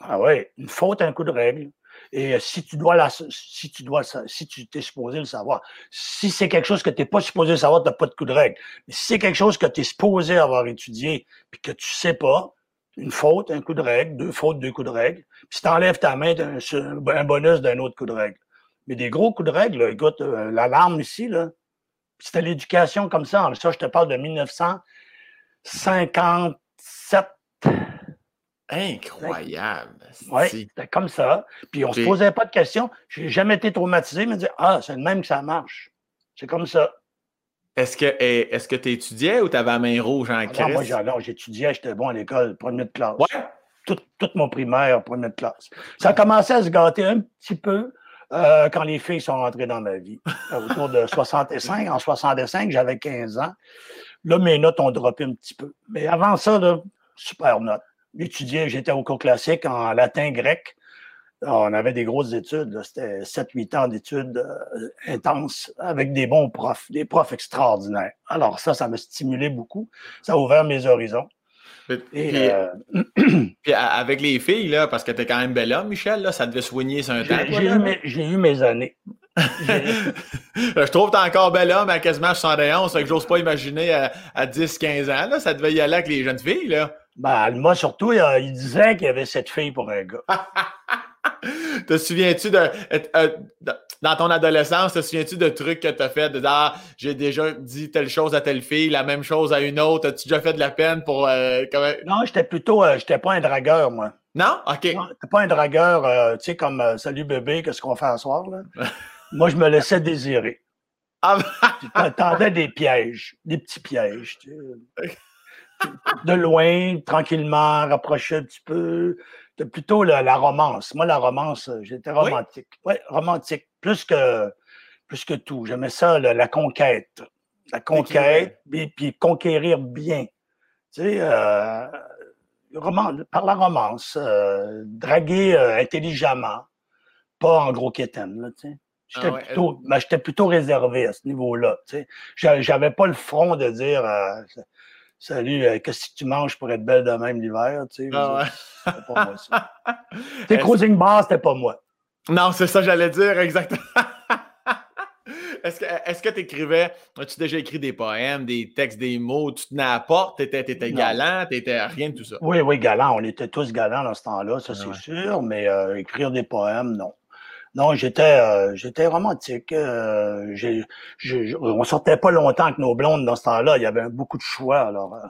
B: Ah ouais, une faute, un coup de règle. Et euh, si tu dois la, si tu dois, si tu t'es supposé le savoir, si c'est quelque chose que tu n'es pas supposé le savoir, tu n'as pas de coup de règle. Mais si c'est quelque chose que tu es supposé avoir étudié puis que tu sais pas, une faute, un coup de règle, deux fautes, deux coups de règle. Puis si tu enlèves ta main, un, un bonus d'un autre coup de règle. Mais des gros coups de règle, là, écoute, euh, l'alarme ici, là, c'était l'éducation comme ça. Ça, je te parle de 1957.
A: Incroyable.
B: Oui, c'était comme ça. Puis on se
A: Puis-
B: posait pas de questions. J'ai jamais été traumatisé, mais me dire Ah, c'est le même que ça marche. C'est comme ça.
A: Est-ce que eh, est-ce que tu étudiais ou tu avais la main rouge en
B: Ah moi,
A: crise?
B: j'ai- non, j'étudiais, j'étais bon à l'école, premier de classe.
A: Ouais.
B: Tout, tout mon primaire, premier de classe. Ça a commencé à se gâter un petit peu euh, quand les filles sont rentrées dans ma vie. Euh, Autour de 65. En 65, j'avais 15 ans. Là, mes notes ont droppé un petit peu. Mais avant ça, là, super notes. J'étudiais, j'étais au cours classique en latin grec. On avait des grosses études. C'était 7-8 ans d'études euh, intenses avec des bons profs, des profs extraordinaires. Alors, ça, ça m'a stimulé beaucoup. Ça a ouvert mes horizons.
A: Puis,
B: Et,
A: puis-
B: euh,
A: puis avec les filles, là, parce que t'es quand même bel homme, Michel, là, ça devait soigner sur un temps.
B: j'ai eu, mes- j'ai eu mes années.
A: Je trouve que t'es encore bel homme à quasiment 71, fait que j'ose pas imaginer à, à 10-15 ans, là, ça devait y aller avec les jeunes filles, là.
B: Ben, moi, surtout, il, disait qu'il y avait cette fille pour un gars.
A: te souviens-tu de, euh, euh, de- dans ton adolescence, te souviens-tu de trucs que t'as fait, de dire, ah, j'ai déjà dit telle chose à telle fille, la même chose à une autre, as-tu déjà fait de la peine pour, euh, comment-
B: Non, j'étais plutôt, euh, j'étais pas un dragueur, moi.
A: Non? OK.
B: J'étais pas un dragueur, euh, tu sais, comme Salut bébé, qu'est-ce qu'on fait à soir, là? moi, je me laissais désirer.
A: Ah,
B: Tu t'attendais des pièges, des petits pièges. tu sais. De loin, tranquillement, rapprocher un petit peu. C'était plutôt la, la romance. Moi, la romance, euh, j'étais romantique. Oui, romantique. Plus que, plus que tout. J'aimais ça, la, la conquête. La conquête, puis, puis conquérir bien. Tu sais, euh, roman- par la romance, euh, draguer euh, intelligemment, pas en gros quétaine, là, tu sais. J'étais
A: Ah ouais,
B: plutôt, ben, plutôt réservé à ce niveau-là. tu sais. J'a- J'avais pas le front de dire Salut, euh, qu'est-ce que tu manges pour être belle de même l'hiver? Tu sais,
A: Ah ouais.
B: C'était pas moi, ça. Tu sais,
A: Est-ce-
B: cruising bar, c'était pas moi.
A: Non, c'est ça, j'allais dire exactement. Est-ce que que tu écrivais, as-tu déjà écrit des poèmes, des textes, des mots, tu tenais à la porte, t'étais, t'étais
B: Non.
A: galant, t'étais rien de tout ça?
B: Oui, oui, galant. On était tous galants dans ce temps-là, ça
A: Ah
B: c'est sûr, mais euh, écrire des poèmes, non. Non, j'étais euh, j'étais romantique. euh, j'ai- j'ai- j'ai- on sortait pas longtemps avec nos blondes dans ce temps-là. Il y avait beaucoup de choix. Alors, euh,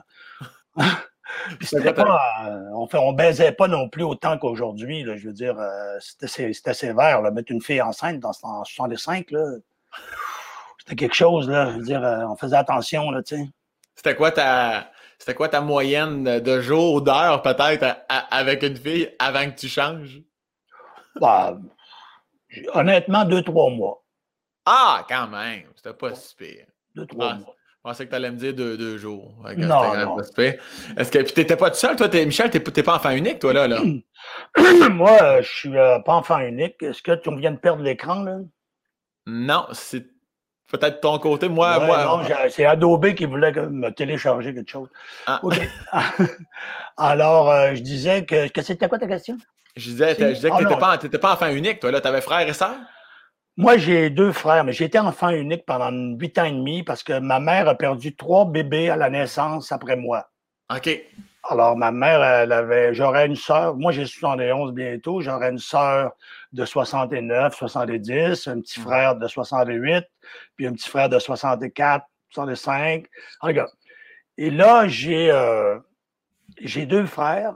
B: Puis c'était pas, euh, on, fait, on baisait pas non plus autant qu'aujourd'hui. là. Je veux dire, c'était c'était sévère. Là. Mettre une fille enceinte dans, en 65, là, c'était quelque chose. Là. Je veux dire, on faisait attention. Là.
A: C'était quoi ta c'était quoi ta moyenne de jours ou d'heures peut-être à- à- avec une fille avant que tu changes?
B: Bah, honnêtement, deux, trois mois.
A: Ah, quand même, c'était pas si pire.
B: Deux, trois
A: Ah,
B: mois.
A: Je pensais que tu allais me dire deux, deux jours.
B: Non, non.
A: Est-ce que puis t'étais pas tout seul, toi, Michel, t'es, t'es pas enfant unique, toi, là, là?
B: Moi, euh, je suis euh, pas enfant unique. Est-ce que tu viens de perdre l'écran, là?
A: Non, c'est peut-être ton côté. Moi,
B: Ouais,
A: moi.
B: non, j'ai- c'est Adobe qui voulait me télécharger quelque chose.
A: Ah.
B: OK. Alors, euh, je disais que, que c'était quoi ta question?
A: Je disais, je disais que
B: Ah,
A: t'étais
B: non.
A: pas, enfant unique, toi, là. T'avais frère et sœur?
B: Moi, j'ai deux frères, mais j'étais enfant unique pendant huit ans et demi parce que ma mère a perdu trois bébés à la naissance après moi.
A: OK.
B: Alors, ma mère, elle avait, j'aurais une sœur, moi j'ai 71 bientôt, j'aurais une sœur de 69, 70, un petit frère de 68, puis un petit frère de 64, 65. Regarde. Et là, j'ai, euh, j'ai deux frères.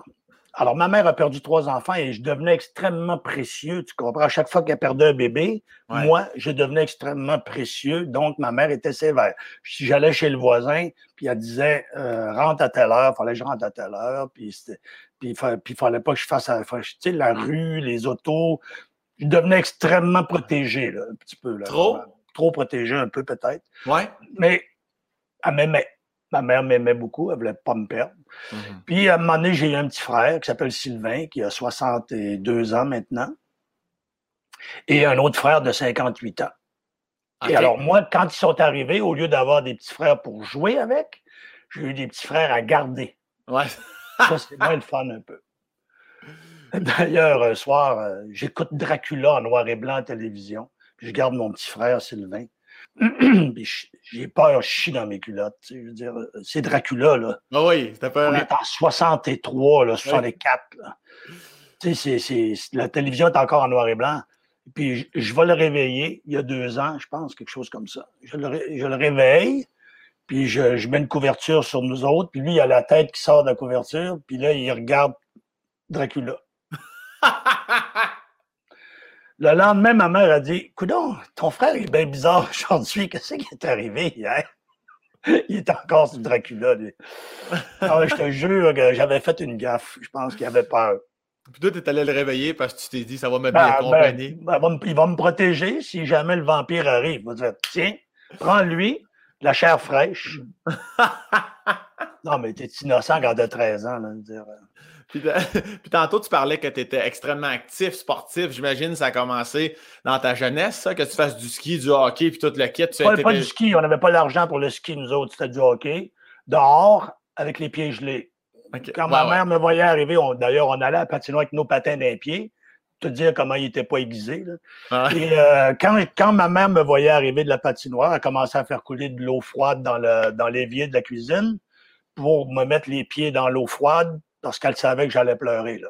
B: Alors, ma mère a perdu trois enfants et je devenais extrêmement précieux. Tu comprends? À chaque fois qu'elle perdait un bébé,
A: Ouais.
B: moi, je devenais extrêmement précieux. Donc, ma mère était sévère. Si j'allais chez le voisin, puis elle disait euh, rentre à telle heure, fallait que je rentre à telle heure, puis c'était- puis il fallait pas que je fasse, à- fa- tu sais, la rue, les autos. Je devenais extrêmement protégé, là, un petit peu. Là,
A: Trop?
B: Trop protégé, un peu peut-être.
A: Ouais.
B: Mais elle m'aimait. Ma mère m'aimait beaucoup, elle voulait pas me perdre. Mm-hmm. Puis, à un moment donné, j'ai eu un petit frère qui s'appelle Sylvain, qui a 62 ans maintenant, et un autre frère de 58 ans. Et alors, moi, quand ils sont arrivés, au lieu d'avoir des petits frères pour jouer avec, j'ai eu des petits frères à garder.
A: Ouais.
B: Ça, c'est moins le fun un peu. D'ailleurs, un soir, euh, j'écoute Dracula en noir et blanc à télévision. Puis je garde mon petit frère Sylvain. J'ai peur, je chie dans mes culottes. Je veux dire, euh, c'est Dracula, là.
A: Ah oui, c'était peur.
B: On est en 63, là, 64. Là. Tu sais, la télévision est encore en noir et blanc. Puis je, vais le réveiller, il y a deux ans, je pense, quelque chose comme ça. Je le, je le réveille, puis je, je, mets une couverture sur nous autres, puis lui, il a la tête qui sort de la couverture, puis là, il regarde Dracula. Le lendemain, ma mère a dit Coudon, ton frère est bien bizarre aujourd'hui. Qu'est-ce qui est arrivé hier? Il est encore sur Dracula. Lui. Alors, je te jure que j'avais fait une gaffe. Je pense qu'il avait peur.
A: Puis toi, tu es allé le réveiller parce que tu t'es dit ça va me bien ben, accompagner.
B: Ben, il va me protéger si jamais le vampire arrive. Il va dire Tiens, prends-lui, la chair fraîche. non, mais t'es innocent quand t'as 13 ans. Là, dire. Euh.
A: Puis, tantôt, tu parlais que tu étais extrêmement actif, sportif. J'imagine que ça a commencé dans ta jeunesse, ça, que tu fasses du ski, du hockey, puis tout le kit.
B: Tu pas, pas du ski. On n'avait pas l'argent pour le ski, nous autres. C'était du hockey. Dehors, avec les pieds gelés. Quand ma mère me voyait arriver, d'ailleurs, on allait à patinoire avec nos patins d'un pied. Te dire comment il n'était pas aiguisé. Et euh, quand, quand ma mère me voyait arriver de la patinoire, elle commençait à faire couler de l'eau froide dans, le, dans l'évier de la cuisine pour me mettre les pieds dans l'eau froide parce qu'elle savait que j'allais pleurer. Là.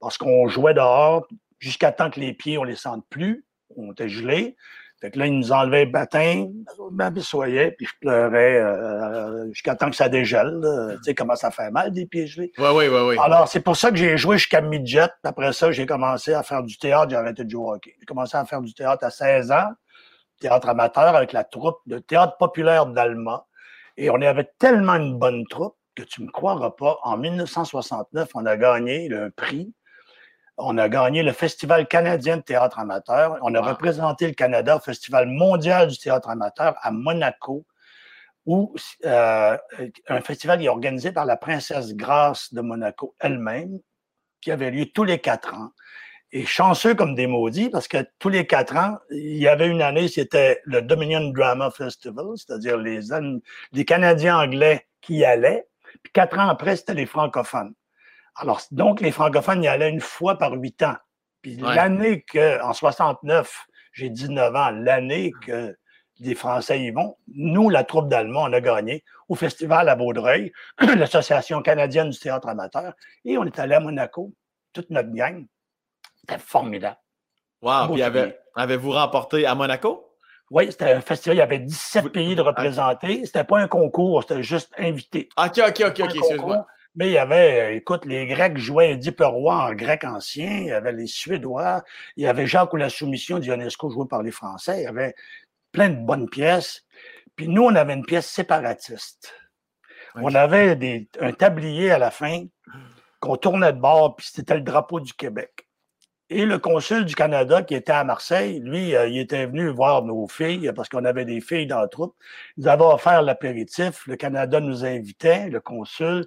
B: Parce qu'on jouait dehors jusqu'à temps que les pieds, on les sente plus. On était gelés. Fait que là, ils nous enlevaient le bâtin, m'abaissoyaient, puis je pleurais euh, jusqu'à temps que ça dégèle. Tu sais comment ça fait mal des pieds gelés.
A: Oui, oui, oui, oui.
B: Alors, c'est pour ça que j'ai joué jusqu'à midget. Après ça, j'ai commencé à faire du théâtre. J'ai arrêté de jouer au hockey. J'ai commencé à faire du théâtre à 16 ans, théâtre amateur avec la troupe de théâtre populaire d'Alma. Et on avait tellement une bonne troupe que tu ne me croiras pas, en 1969, on a gagné le prix. On a gagné le Festival canadien de théâtre amateur. On a représenté le Canada au Festival mondial du théâtre amateur à Monaco, où euh, un festival est organisé par la princesse Grace de Monaco elle-même, qui avait lieu tous les quatre ans. Et chanceux comme des maudits, parce que tous les quatre ans, il y avait une année, c'était le Dominion Drama Festival, c'est-à-dire les, les Canadiens anglais qui y allaient, puis quatre ans après, c'était les francophones. Alors, donc, les francophones y allaient une fois par huit ans. Puis l'année que, en 69, j'ai 19 ans, l'année que les Français y vont, nous, la troupe d'Allemands, on a gagné au festival à Vaudreuil, l'Association canadienne du théâtre amateur, et on est allé à Monaco, toute notre gang. C'était formidable.
A: Wow! Puis avez-vous remporté à Monaco?
B: Oui, c'était un festival, il y avait 17 pays de représentés. C'était pas un concours, c'était juste invité.
A: OK, OK, OK, OK, c'est
B: Mais il y avait, euh, écoute, les Grecs jouaient Roi en grec ancien, il y avait les Suédois, il y avait Jacques ou la soumission d'Ionesco joué par les Français, il y avait plein de bonnes pièces. Puis nous, on avait une pièce séparatiste. On avait des, un tablier à la fin qu'on tournait de bord, puis c'était le drapeau du Québec. Et le consul du Canada qui était à Marseille, lui, euh, il était venu voir nos filles parce qu'on avait des filles dans la troupe. Ils avaient offert l'apéritif. Le Canada nous invitait, le consul,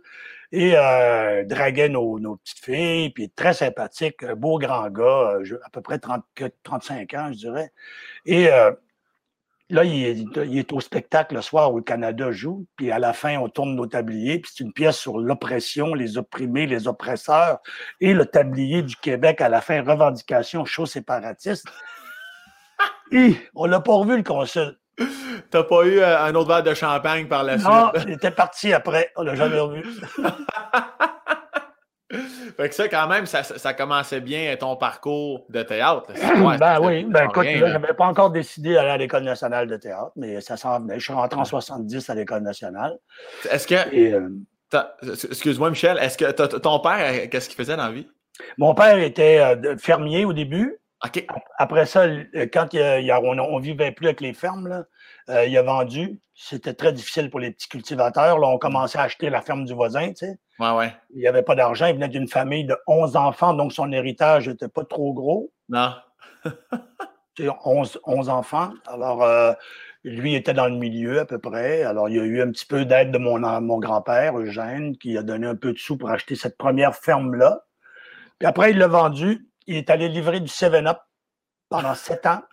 B: et euh, draguait nos, petites filles, puis très sympathique, beau grand gars, euh, à peu près 30, 35 ans, je dirais. Et euh, Là, il est, au spectacle le soir où le Canada joue, puis à la fin, on tourne nos tabliers, puis c'est une pièce sur l'oppression, les opprimés, les oppresseurs, et le tablier du Québec à la fin, revendication chaud séparatiste. Et on l'a pas revu, le consul.
A: T'as pas eu euh, un autre verre de champagne par la suite?
B: Non, il était parti après. On l'a jamais revu.
A: fait que ça, quand même, ça, ça, commençait bien ton parcours de théâtre.
B: ben oui, ben écoute, je n'avais pas encore décidé d'aller à l'École nationale de théâtre, mais ça s'en venait. Je suis rentré en 70 à l'École nationale.
A: Est-ce que. Euh, excuse-moi, Michel, est-ce que ton père, qu'est-ce qu'il faisait dans la vie?
B: Mon père était euh, fermier au début. Après ça, quand on ne vivait plus avec les fermes, là, euh, il a vendu. C'était très difficile pour les petits cultivateurs. Là, on commençait à acheter la ferme du voisin. Tu sais.
A: ouais, ouais.
B: Il n'y avait pas d'argent. Il venait d'une famille de 11 enfants, donc son héritage n'était pas trop gros.
A: Non.
B: 11, 11 enfants. Alors, euh, Lui était dans le milieu à peu près. Alors, il y a eu un petit peu d'aide de mon, mon grand-père, Eugène, qui a donné un peu de sous pour acheter cette première ferme-là. Puis après, il l'a vendu. Il est allé livrer du 7-Up pendant sept ans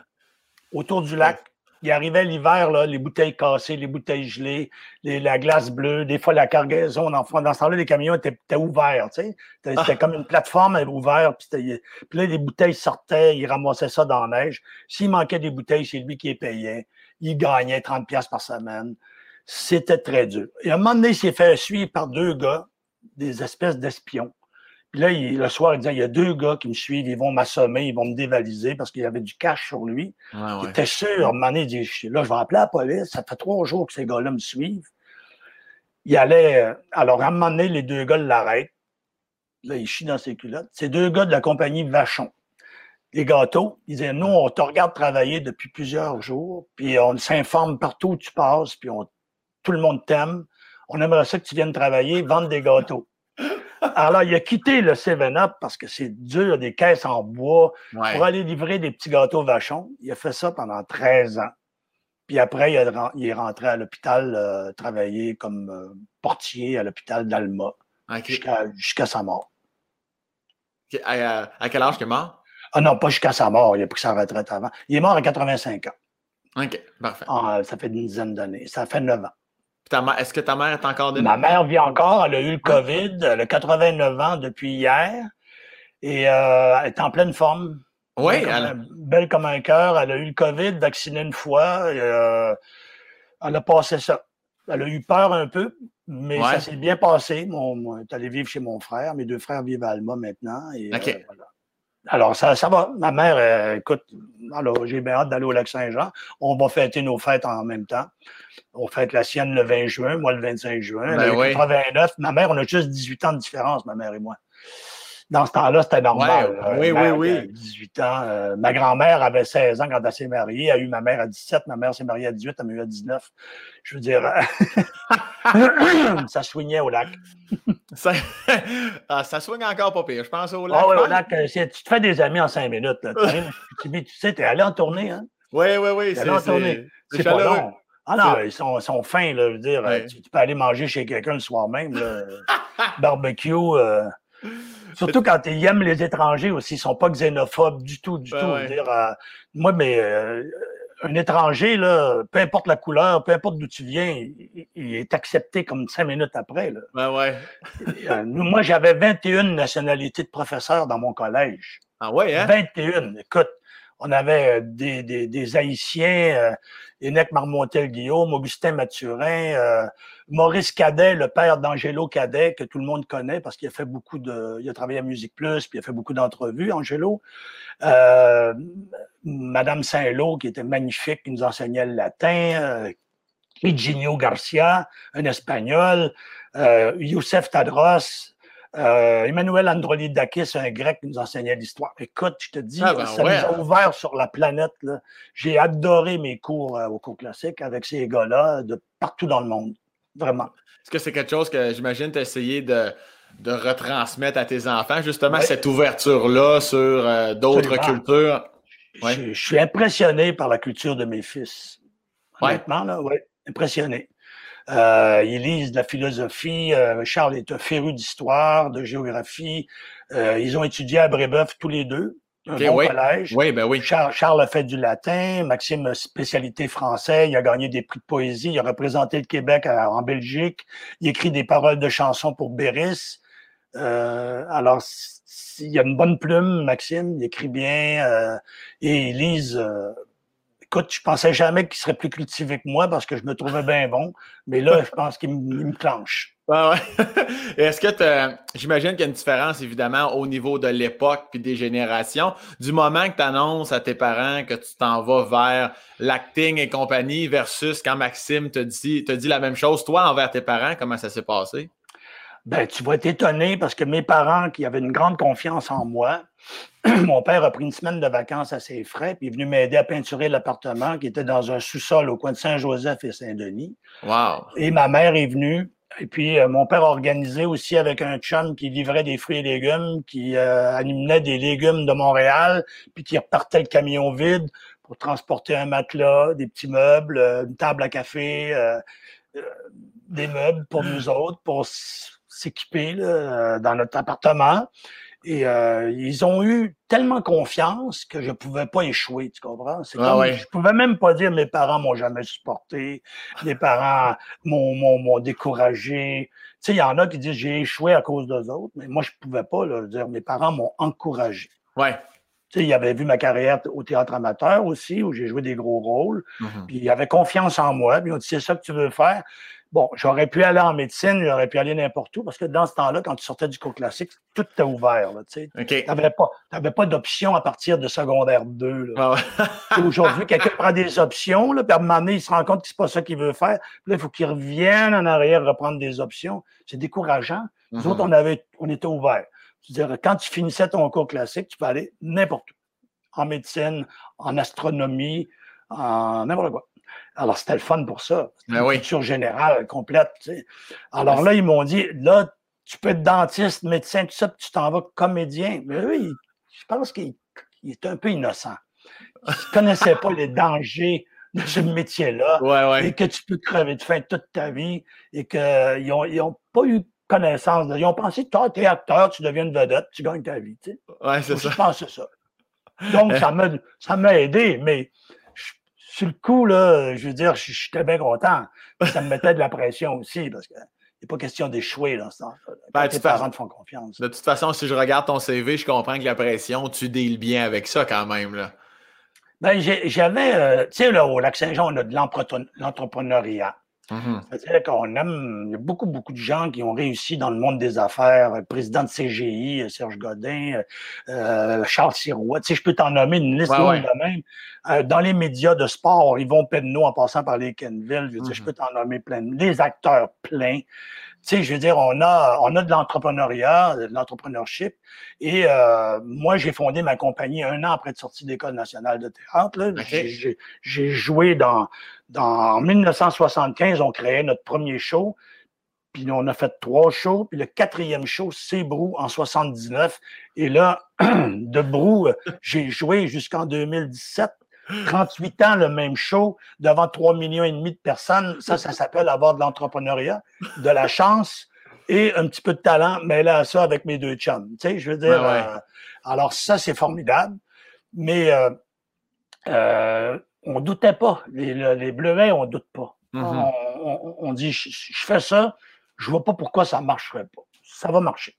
B: autour du lac. Il arrivait l'hiver, les bouteilles cassées, les bouteilles gelées, la glace bleue, des fois la cargaison. Dans, dans ce temps-là, les camions étaient, ouverts. C'était ah. comme une plateforme ouverte. Puis, puis là, les bouteilles sortaient, il ramassait ça dans la neige. S'il manquait des bouteilles, c'est lui qui les payait. Il gagnait 30 pièces par semaine. C'était très dur. Et à un moment donné, il s'est fait suivre par deux gars, des espèces d'espions. Puis là, le soir, il disait, il y a deux gars qui me suivent, ils vont m'assommer, ils vont me dévaliser parce qu'il y avait du cash sur lui. Il était sûr, à un moment donné, il dit, là, je vais appeler la police, ça fait trois jours que ces gars-là me suivent. Il allait, euh, alors à un moment donné, les deux gars l'arrêtent. Là, il chie dans ses culottes. C'est deux gars de la compagnie Vachon. Les gâteaux, ils disaient, nous, on te regarde travailler depuis plusieurs jours, puis on s'informe partout où tu passes, puis on, tout le monde t'aime. On aimerait ça que tu viennes travailler, vendre des gâteaux. Alors, il a quitté le 7-Up parce que c'est dur, des caisses en bois, pour aller livrer des petits gâteaux vachons. Il a fait ça pendant 13 ans. Puis après, il, est rentré à l'hôpital euh, travailler comme euh, portier à l'hôpital d'Alma jusqu'à sa mort.
A: À, quel âge il est mort?
B: Ah non, pas jusqu'à sa mort. Il a pris sa retraite avant. Il est mort à 85 ans.
A: OK, parfait.
B: Ça fait une dizaine d'années. Ça fait 9 ans.
A: Est-ce que ta mère est encore de
B: Ma mère vit encore. Elle a eu le COVID. Elle a 89 ans depuis hier. Et euh, elle est en pleine forme.
A: Oui.
B: Belle, elle... comme, belle comme un cœur. Elle a eu le COVID, vaccinée une fois. Euh, elle a passé ça. Elle a eu peur un peu, mais ça s'est bien passé. Mon, elle est allée vivre chez mon frère. Mes deux frères vivent à Alma maintenant. Et. Euh, alors, ça, ça va. Ma mère, euh, écoute, alors j'ai bien hâte d'aller au lac Saint-Jean. On va fêter nos fêtes en même temps. On fête la sienne le 20 juin, moi le 25 juin. Ben oui. 89. Ma mère, on a juste 18 ans de différence, ma mère et moi. Dans ce temps-là, c'était normal.
A: oui, oui, oui.
B: 18 ans. Euh, ma grand-mère avait 16 ans quand elle s'est mariée. Elle a eu ma mère à 17. Ma mère s'est mariée à 18. Elle m'a eu à 19. Je veux dire, ça soignait au lac.
A: ça, ah, ça soigne encore pas pire. Je pense au lac.
B: Ah oui, au lac, euh, tu te fais des amis en cinq minutes. tu, sais, tu es allé en tournée. Hein?
A: Oui, oui, oui.
B: C'est allé en tournée. C'est pas long. Ah non, ils sont, sont fins, là. Je veux dire, tu, peux aller manger chez quelqu'un le soir même, barbecue. Euh, surtout quand ils aiment les étrangers aussi, ils sont pas xénophobes du tout, du tout. Dire, euh, moi, mais euh, un étranger, là, peu importe la couleur, peu importe d'où tu viens, il, est accepté comme cinq minutes après. Là.
A: Ben ouais.
B: moi, j'avais 21 nationalités de professeurs dans mon collège.
A: Ah ouais, hein?
B: 21. Écoute, on avait des, des, Haïtiens, Énec Marmontel-Guillaume, Augustin Mathurin, euh, Maurice Cadet, le père d'Angelo Cadet, que tout le monde connaît parce qu'il a fait beaucoup de. Il a travaillé à Musique Plus, puis il a fait beaucoup d'entrevues, Angelo. Euh, Madame Saint-Lô, qui était magnifique, qui nous enseignait le latin. Euh, Garcia, un espagnol. Euh, Youssef Tadros, euh, Emmanuel Androlidakis, un grec qui nous enseignait l'histoire. Écoute, je te dis, ah, ben ça nous a ouvert sur la planète. J'ai adoré mes cours euh, au cours classique avec ces gars-là de partout dans le monde. Vraiment.
A: Est-ce que c'est quelque chose que j'imagine tu as essayé de, de, retransmettre à tes enfants, justement, cette ouverture-là sur euh, d'autres cultures?
B: Je, je, suis impressionné par la culture de mes fils. Honnêtement, là, oui, impressionné. Euh, ils lisent de la philosophie. Euh, Charles est un féru d'histoire, de géographie. Euh, ils ont étudié à Brébeuf tous les deux. Un bon collège.
A: Oui, ben oui.
B: Charles, a fait du latin. Maxime, spécialité français. Il a gagné des prix de poésie. Il a représenté le Québec en Belgique. Il écrit des paroles de chansons pour Béris. alors, il y a une bonne plume, Maxime. Il écrit bien. et ils lisent écoute, je pensais jamais qu'il serait plus cultivé que moi parce que je me trouvais bien bon. Mais là, je pense qu'il me, clenche.
A: ouais. Est-ce que j'imagine qu'il y a une différence, évidemment, au niveau de l'époque puis des générations. Du moment que tu annonces à tes parents que tu t'en vas vers l'acting et compagnie versus quand Maxime te dit, te dit la même chose, toi, envers tes parents, comment ça s'est passé?
B: Ben, tu vas être étonné parce que mes parents, qui avaient une grande confiance en moi, mon père a pris une semaine de vacances à ses frais, puis est venu m'aider à peinturer l'appartement qui était dans un sous-sol au coin de Saint-Joseph et Saint-Denis.
A: Wow.
B: Et ma mère est venue. Et puis, euh, mon père a organisé aussi avec un chum qui livrait des fruits et légumes, qui euh, animait des légumes de Montréal, puis qui repartait le camion vide pour transporter un matelas, des petits meubles, euh, une table à café, euh, des meubles pour nous autres, pour s'équiper dans notre appartement. Et ils ont eu tellement confiance que je ne pouvais pas échouer, tu comprends? C'est ah comme, Je pouvais même pas dire mes parents m'ont jamais supporté, mes parents m'ont découragé. Tu sais, il y en a qui disent j'ai échoué à cause d'eux autres, mais moi, je ne pouvais pas leur dire mes parents m'ont encouragé.
A: Ouais.
B: Tu sais, il avait vu ma carrière au théâtre amateur aussi, où j'ai joué des gros rôles. Mm-hmm. Puis il avait confiance en moi. Puis il dit c'est ça que tu veux faire? Bon, j'aurais pu aller en médecine, j'aurais pu aller n'importe où, parce que dans ce temps-là, quand tu sortais du cours classique, tout était ouvert. Tu n'avais pas, pas d'option à partir de secondaire 2. Ah Aujourd'hui, quelqu'un prend des options, là, puis à un moment donné, il se rend compte que c'est pas ça qu'il veut faire. Puis là, il faut qu'il revienne en arrière reprendre des options. C'est décourageant. Nous mm-hmm. autres, on, avait, on était ouverts. C'est-à-dire, quand tu finissais ton cours classique, tu peux aller n'importe où. En médecine, en astronomie, en n'importe quoi. Alors, c'était le fun pour ça.
A: Une ben
B: culture générale complète. Alors là, ils m'ont dit, là, tu peux être dentiste, médecin, tout ça, puis tu t'en vas comédien. Mais oui, je pense qu'il est un peu innocent. Il ne connaissait pas les dangers de ce métier-là. Et que tu peux crever de faim toute ta vie et qu'ils n'ont pas eu connaissance. Ils ont pensé, toi, tu es acteur, tu deviens une vedette, tu gagnes ta vie. Tu
A: c'est ça.
B: Je pense que c'est ça. Donc, ça m'a aidé, mais sur le coup, là, je veux dire, j'étais bien content. Ça me mettait de la pression aussi, parce qu'il n'est pas question d'échouer dans ce temps
A: ben, tes parents te font confiance. De toute façon, si je regarde ton CV, je comprends que la pression, tu deals bien avec ça quand même. Là.
B: Ben, j'avais, euh, tu sais, là, au Lac-Saint-Jean, on a de l'entrepreneuriat. Mm-hmm. C'est-à-dire qu'on aime, il y a beaucoup, beaucoup de gens qui ont réussi dans le monde des affaires. Le président de CGI, Serge Godin, euh, Charles Sirois. Tu sais, je peux t'en nommer une liste de même. Euh, dans les médias de sport, Yvon Penneau en passant par les Kenville, je, je mm-hmm. peux t'en nommer plein. Les acteurs pleins tu sais, je veux dire, on a, on a de l'entrepreneuriat, de l'entrepreneurship. Et euh, moi, j'ai fondé ma compagnie un an après de sortie d'École nationale de théâtre. J'ai joué dans, dans. En 1975, on créait notre premier show. Puis on a fait trois shows. Puis le quatrième show, c'est Brou en 79. Et là, de Brou, j'ai joué jusqu'en 2017. 38 ans le même show devant 3 millions et demi de personnes, ça, ça s'appelle avoir de l'entrepreneuriat, de la chance et un petit peu de talent, mais là, ça avec mes deux chums. Tu sais, je veux dire, euh, alors ça, c'est formidable, mais euh, euh, on doutait pas. Les, les Bleuets, on doute pas. Mm-hmm. on, dit, je, fais ça, je vois pas pourquoi ça marcherait pas. Ça va marcher.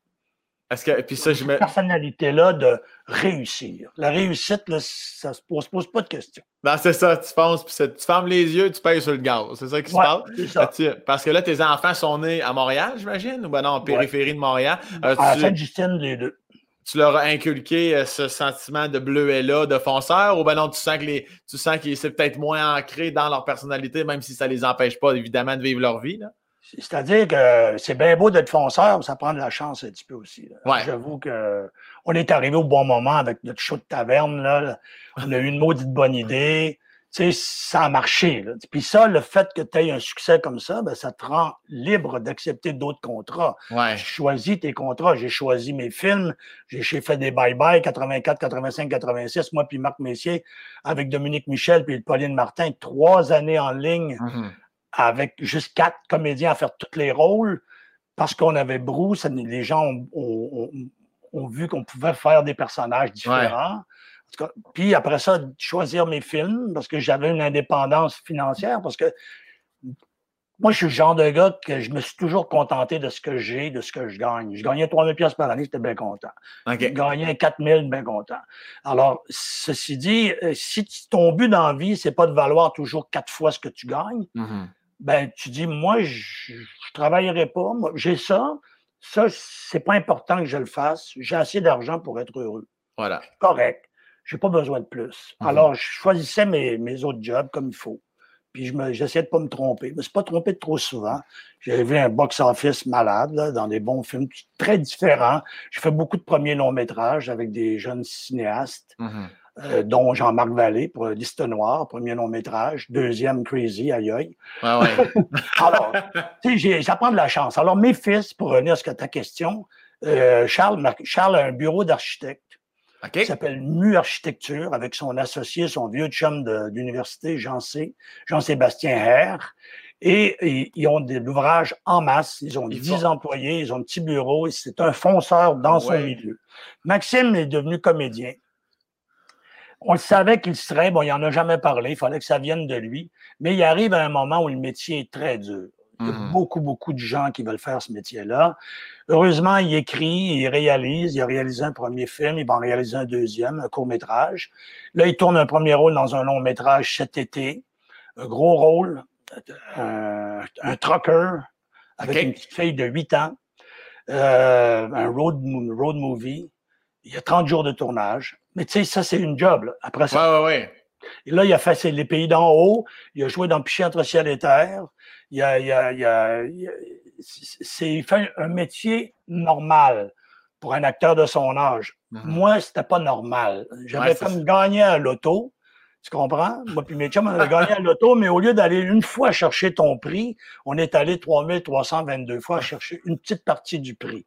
A: Est-ce que, puis ça, je
B: Cette personnalité-là de réussir. La réussite, ça ne se pose, pas de questions.
A: Ben, c'est ça, tu penses, puis tu fermes les yeux, tu payes sur le gaz. C'est ça qui se passe? Parce que là, tes enfants sont nés à Montréal, j'imagine, ou ben non, en périphérie de Montréal.
B: Euh, à Sainte-Justine, les deux.
A: Tu leur as inculqué euh, ce sentiment de bleuet-là, de fonceur, ou ben non, tu sens que les, tu sens que c'est peut-être moins ancré dans leur personnalité, même si ça les empêche pas, évidemment, de vivre leur vie, là?
B: C'est-à-dire que c'est bien beau d'être fonceur, mais ça prend de la chance un petit peu aussi. J'avoue qu'on est arrivé au bon moment avec notre show de taverne. Là. On a eu une maudite bonne idée. Tu sais, ça a marché. Puis ça, le fait que tu aies un succès comme ça, ben, ça te rend libre d'accepter d'autres contrats.
A: Ouais.
B: J'ai choisi tes contrats, j'ai choisi mes films, j'ai fait des bye-bye 84, 85, 86, moi puis Marc Messier, avec Dominique Michel puis Pauline Martin, trois années en ligne. Mm-hmm avec juste quatre comédiens à faire tous les rôles, parce qu'on avait Bruce, les gens ont, vu qu'on pouvait faire des personnages différents. Puis après ça, choisir mes films, parce que j'avais une indépendance financière, parce que moi, je suis le genre de gars que je me suis toujours contenté de ce que j'ai, de ce que je gagne. Je gagnais 3000 pièces par année, j'étais bien content. Je gagnais 4000, bien content. Alors, ceci dit, euh, si ton but dans la vie, c'est pas de valoir toujours quatre fois ce que tu gagnes, mm-hmm ben, tu dis, moi, je ne travaillerai pas. Moi, j'ai ça. Ça, c'est pas important que je le fasse. J'ai assez d'argent pour être heureux.
A: Voilà.
B: Correct. J'ai pas besoin de plus. Mhm. Alors, je choisissais mes, mes, autres jobs comme il faut. Puis j'essayais de pas me tromper. Je me suis pas trompé trop souvent. J'ai vu un box-office malade, là, dans des bons films très différents. J'ai fait beaucoup de premiers longs métrages avec des jeunes cinéastes. Mhm. Euh, dont Jean-Marc Vallée pour Liste Noire, premier long métrage, deuxième Crazy, aïe aïe. Alors, tu sais, ça prend de la chance. Alors, mes fils, pour revenir à ta question, euh, Charles, Charles a un bureau d'architecte. qui s'appelle MU Architecture, avec son associé, son vieux chum d'université, Jean C, Jean-Sébastien Herr. Et, ils ont de l'ouvrage en masse. Ils ont 10 employés, ils ont un petit bureau et c'est un fonceur dans son milieu. Maxime est devenu comédien. On le savait qu'il serait, bon, il n'en a jamais parlé, il fallait que ça vienne de lui, mais il arrive à un moment où le métier est très dur. Il y a mhm. beaucoup, beaucoup de gens qui veulent faire ce métier-là. Heureusement, il écrit, il réalise. Il a réalisé un premier film, il va en réaliser un deuxième, un court-métrage. Là, il tourne un premier rôle dans un long-métrage cet été. Un gros rôle, un, un trucker avec une petite fille de 8 ans. Euh, un road, road movie. Il y a 30 jours de tournage. Mais tu sais, ça, c'est une job. Là. Après
A: ça. Ouais, ouais, ouais.
B: Et là, il a fait les pays d'en haut. Il a joué dans Piché entre ciel et terre. Il a, il a, il a, c'est fait un métier normal pour un acteur de son âge. Mm-hmm. Moi, c'était pas normal. J'avais comme gagné à l'auto. Tu comprends? Moi puis mes chums, on avait gagné à l'auto, mais au lieu d'aller une fois chercher ton prix, on est allé 3322 fois chercher une petite partie du prix.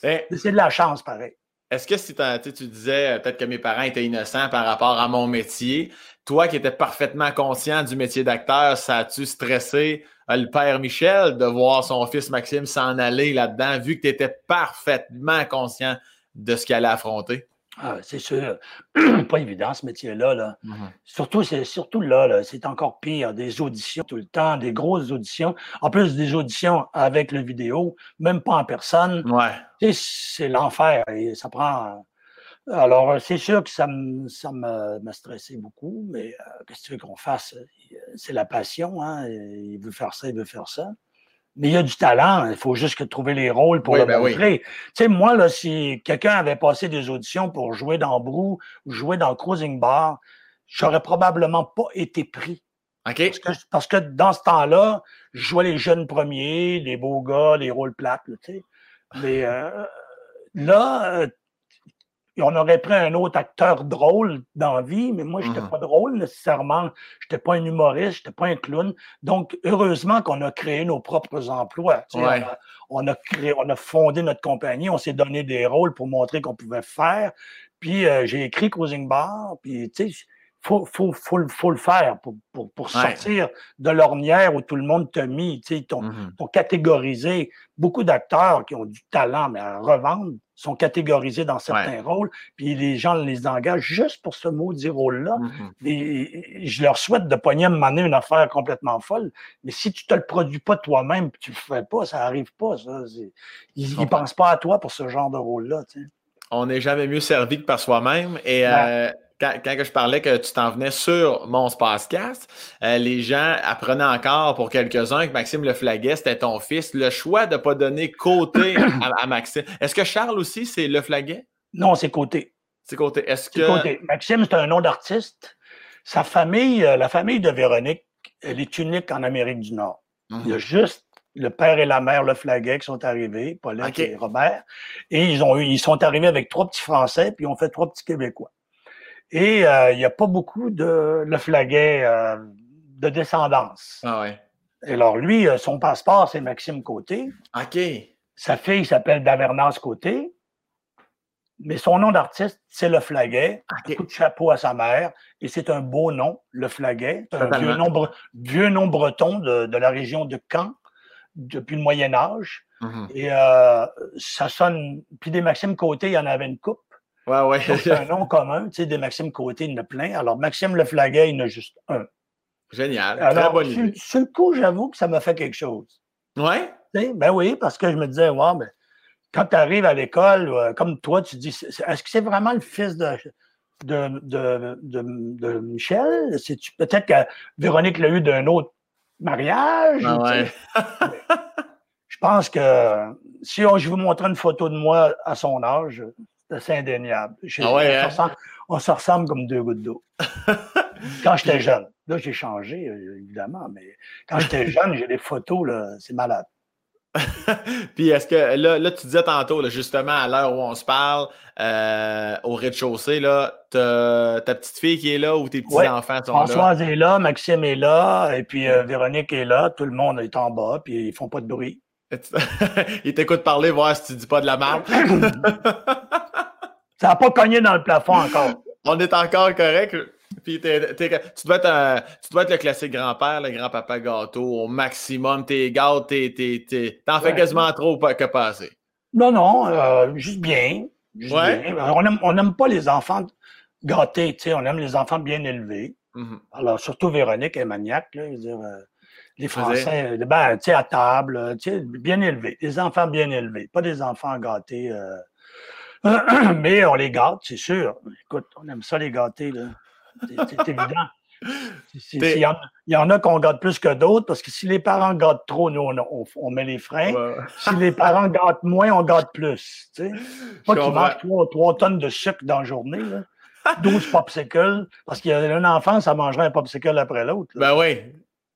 B: C'est de la chance, pareil.
A: Est-ce que si tu disais euh, peut-être que mes parents étaient innocents par rapport à mon métier, toi qui étais parfaitement conscient du métier d'acteur, ça a-tu stressé euh, le père Michel de voir son fils Maxime s'en aller là-dedans, vu que tu étais parfaitement conscient de ce qu'il allait affronter?
B: Ah, c'est sûr. pas évident ce métier-là. Là. Mmh surtout, c'est surtout là, c'est encore pire. Des auditions tout le temps, des grosses auditions. En plus des auditions avec le vidéo, même pas en personne.
A: Ouais.
B: C'est l'enfer. Et ça prend. Alors, c'est sûr que ça m'a stressé beaucoup, mais euh, qu'est-ce que tu veux qu'on fasse? C'est la passion, hein? Il veut faire ça, il veut faire ça mais il y a du talent. Il faut juste que trouver les rôles pour le ben montrer. Tu sais, moi, là, si quelqu'un avait passé des auditions pour jouer dans Brou ou jouer dans Cruising Bar, j'aurais probablement pas été pris.
A: OK.
B: Parce que, dans ce temps-là, je jouais les jeunes premiers, les beaux gars, les rôles plates, tu sais. Mais euh, là, euh, on aurait pris un autre acteur drôle dans la vie, mais moi, je n'étais mmh pas drôle nécessairement. Je n'étais pas un humoriste, je n'étais pas un clown. Donc, heureusement qu'on a créé nos propres emplois. On, a, créé, on a fondé notre compagnie, on s'est donné des rôles pour montrer qu'on pouvait faire. Puis, euh, j'ai écrit Cruising Bar, puis, tu sais, faut, faut, faut, faut, le faire pour, pour, pour sortir de l'ornière où tout le monde t'a mis, tu sais, ton, mmh catégorisé. Beaucoup d'acteurs qui ont du talent, mais à revendre, sont catégorisés dans certains rôles, puis les gens les engagent juste pour ce maudit rôle-là. Mmh et, je leur souhaite de pogner à me une affaire complètement folle, mais si tu te le produis pas toi-même, tu le fais pas, ça arrive pas. Ça. Ils ne pensent pas à toi pour ce genre de rôle-là. Tu sais.
A: On n'est jamais mieux servi que par soi-même. Et euh, quand, je parlais que tu t'en venais sur mon Spacecast, euh, les gens apprenaient encore pour quelques-uns que Maxime Le Flaguet, c'était ton fils. Le choix de ne pas donner côté à, Maxime. Est-ce que Charles aussi, c'est Le Flaguet?
B: Non, c'est côté.
A: C'est côté. Est-ce que.
B: Maxime, c'est un nom d'artiste. Sa famille, euh, la famille de Véronique, elle est unique en Amérique du Nord. Il y a mhm. juste le père et la mère Le Flaguet qui sont arrivés, Paulette et Robert. Et ils, ont, ils sont arrivés avec trois petits Français, puis ils ont fait trois petits Québécois. Et euh, il n'y a pas beaucoup de Le Flaguet euh, de descendance.
A: Ah ouais.
B: Et alors, lui, euh, son passeport, c'est Maxime Côté.
A: OK.
B: Sa fille s'appelle Davernance Côté. Mais son nom d'artiste, c'est Le Flaguet. Un coup de chapeau à sa mère. Et c'est un beau nom, Le Flaguet. C'est un vieux nom, vieux nom, breton de, de, la région de Caen depuis le Moyen Âge. Mm-hmm. Et ça sonne... Puis des Maxime Côté, il y en avait une coupe.
A: Ouais, ouais.
B: c'est un nom commun. Tu sais, des Maxime Côté, il y en a plein. Alors, Maxime Le Flaguet, il y en a juste un.
A: Génial. Très bonne idée.
B: Sur, le coup, j'avoue que ça m'a fait quelque chose.
A: Ouais?
B: ben oui, parce que je me disais, ouais, mais quand tu arrives à l'école, euh, comme toi, tu dis, est-ce que c'est vraiment le fils de, de, de, de, Michel? Peut-être que Véronique l'a eu d'un autre mariage.
A: Ah ouais.
B: je pense que si je vous montrer une photo de moi à son âge, c'est indéniable.
A: Ah ouais,
B: on, hein? on, se ressemble comme deux gouttes d'eau. quand j'étais jeune. Là, j'ai changé, euh, évidemment, mais quand j'étais jeune, j'ai des photos, c'est malade.
A: Puis est-ce que là, là, tu disais tantôt, justement, à l'heure où on se parle, euh, au rez-de-chaussée, là, ta petite fille qui est là ou tes petits-enfants sont
B: là? Françoise est là, Maxime est là, et puis euh, Véronique est là, tout le monde est en bas, puis ils font pas de bruit.
A: ils t'écoutent parler, voir si tu dis pas de la merde.
B: Ça n'a pas cogné dans le plafond encore.
A: On est encore correct. Puis tu, dois être tu dois être le classique grand-père, le grand-papa gâteau au maximum. T'es gâtes, t'es, t'en fais quasiment trop que passer.
B: Non, non, euh, juste bien. ouais. On n'aime pas les enfants gâtés, on aime les enfants bien élevés. Mm-hmm. Alors, surtout Véronique est maniaque, là, dire, euh, les Français, ben, tu sais, à table, tu sais, bien élevés, des enfants bien élevés, pas des enfants gâtés. Euh, mais on les gâte, c'est sûr. Écoute, on aime ça les gâter, là. C'est évident. Il y, en a qu'on gâte plus que d'autres parce que si les parents gâtent trop, nous, on, met les freins. si les parents gâtent moins, on gâte plus. Tu sais. Pas qu'ils mangent 3, tonnes de sucre dans la journée. Là. 12 popsicles. Parce qu'il y a un enfant, ça mangerait un popsicle après l'autre.
A: Ben oui.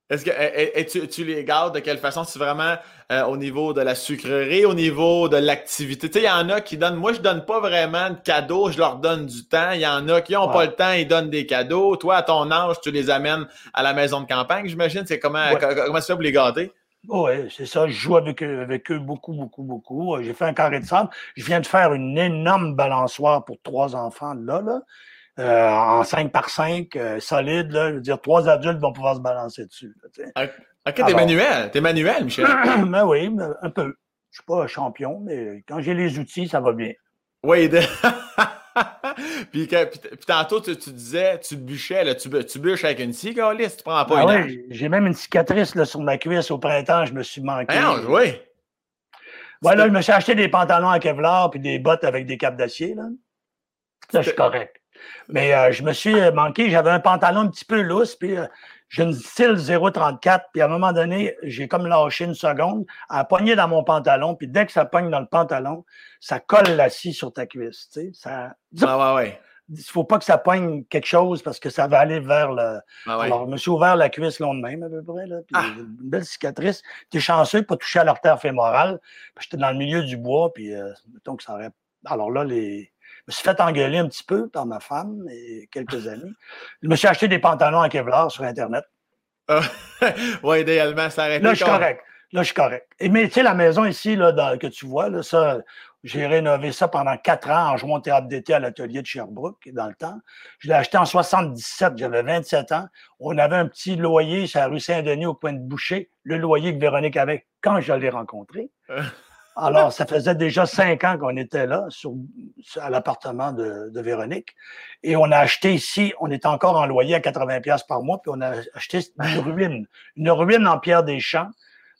A: Est-ce que et, tu, les gardes de quelle façon? C'est vraiment euh, au niveau de la sucrerie, au niveau de l'activité? Tu sais, il y en a qui donnent. Moi, je donne pas vraiment de cadeaux, je leur donne du temps. Il y en a qui n'ont pas le temps, ils donnent des cadeaux. Toi, à ton âge, tu les amènes à la maison de campagne, j'imagine. C'est comment, comment tu fais pour les garder?
B: Oui, c'est ça. Je joue avec eux, avec eux beaucoup, beaucoup, beaucoup. J'ai fait un carré de sable. Je viens de faire une énorme balançoire pour trois enfants là, là. Euh, en 5 par 5, euh, solide, là, je veux dire, trois adultes vont pouvoir se balancer dessus.
A: ok, t'es manuel, t'es manuel, Michel.
B: ben oui, un peu. Je suis pas champion, mais quand j'ai les outils, ça va bien.
A: Oui, puis, tantôt, tu, disais, tu bûchais, là, tu, tu bûches avec une scie, tu prends pas
B: ah une j'ai même une cicatrice là, sur ma cuisse au printemps, je me suis manqué.
A: Ah, oui.
B: Ouais, là, je me suis acheté des pantalons à Kevlar puis des bottes avec des capes d'acier. Là. Là, je suis correct. Mais euh, je me suis euh, manqué. J'avais un pantalon un petit peu lousse, puis euh, j'ai une style 0,34. Puis à un moment donné, j'ai comme lâché une seconde, à pogner dans mon pantalon. Puis dès que ça pogne dans le pantalon, ça colle la scie sur ta cuisse. Tu sais, ça...
A: Ah ouais, ouais.
B: Il ne faut pas que ça poigne quelque chose parce que ça va aller vers le. Ah Alors, je me suis ouvert la cuisse de même, à peu près. Là, puis ah! Une belle cicatrice. T'es chanceux de pas toucher à l'artère fémorale. J'étais dans le milieu du bois, puis mettons que ça aurait. Alors là, les, me suis fait engueuler un petit peu par ma femme et quelques amis. Je me suis acheté des pantalons en Kevlar sur Internet.
A: oui, idéalement, ça arrête.
B: Là, je suis correct. Là, je suis correct. Et, mais tu sais, la maison ici, là, que tu vois, là, ça, j'ai rénové ça pendant quatre ans en jouant au théâtre d'été à l'atelier de Sherbrooke, dans le temps. Je l'ai acheté en 77, j'avais 27 ans. On avait un petit loyer sur la rue Saint-Denis au coin de Boucher, le loyer que Véronique avait quand je l'ai rencontré. Alors, ça faisait déjà cinq ans qu'on était là, sur, à l'appartement de, Véronique. Et on a acheté ici, on est encore en loyer à 80 pièces par mois, puis on a acheté une ruine, une ruine en pierre des champs,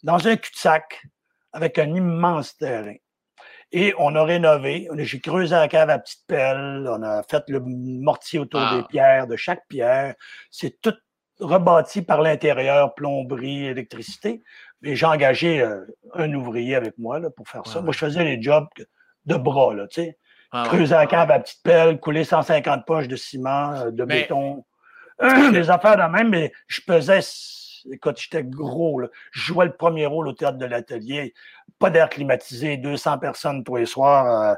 B: dans un cul-de-sac, avec un immense terrain. Et on a rénové, j'ai creusé la cave à petite pelle, on a fait le mortier autour des ah. pierres, de chaque pierre. C'est tout rebâti par l'intérieur, plomberie, électricité. Et j'ai engagé euh, un ouvrier avec moi là, pour faire ça. Moi, je faisais les jobs de bras, là, tu sais. Ah Creuser la cave à petite pelle, couler 150 poches de ciment, euh, de béton. des affaires de même, mais je pesais. Écoute, j'étais gros. Là. Je jouais le premier rôle au théâtre de l'atelier. Pas d'air climatisé, 200 personnes tous les soirs euh,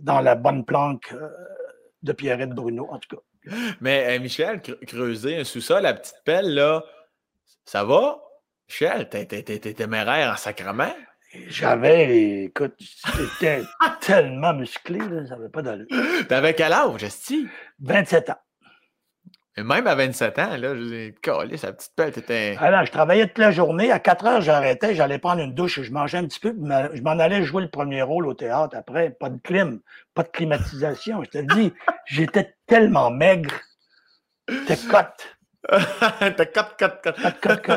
B: dans la bonne planque de Pierrette Bruno, en tout cas.
A: Mais Michel, creuser un sous-sol, la petite pelle, là, ça va? Michel, t'es téméraire en sacrement?
B: J'avais, écoute, j'étais tellement musclé, là, ça n'avait pas d'allure.
A: T'avais quel âge, Esti?
B: 27 ans.
A: Et même à 27 ans, là, je ai collé sa petite pelle, t'étais.
B: Alors, je travaillais toute la journée. À 4 heures, j'arrêtais, j'allais prendre une douche, je mangeais un petit peu, je m'en allais jouer le premier rôle au théâtre après. Pas de clim, pas de climatisation. Je te dis, j'étais tellement maigre. J'étais cote.
A: T'as cut, cut, cut. Cut, cut,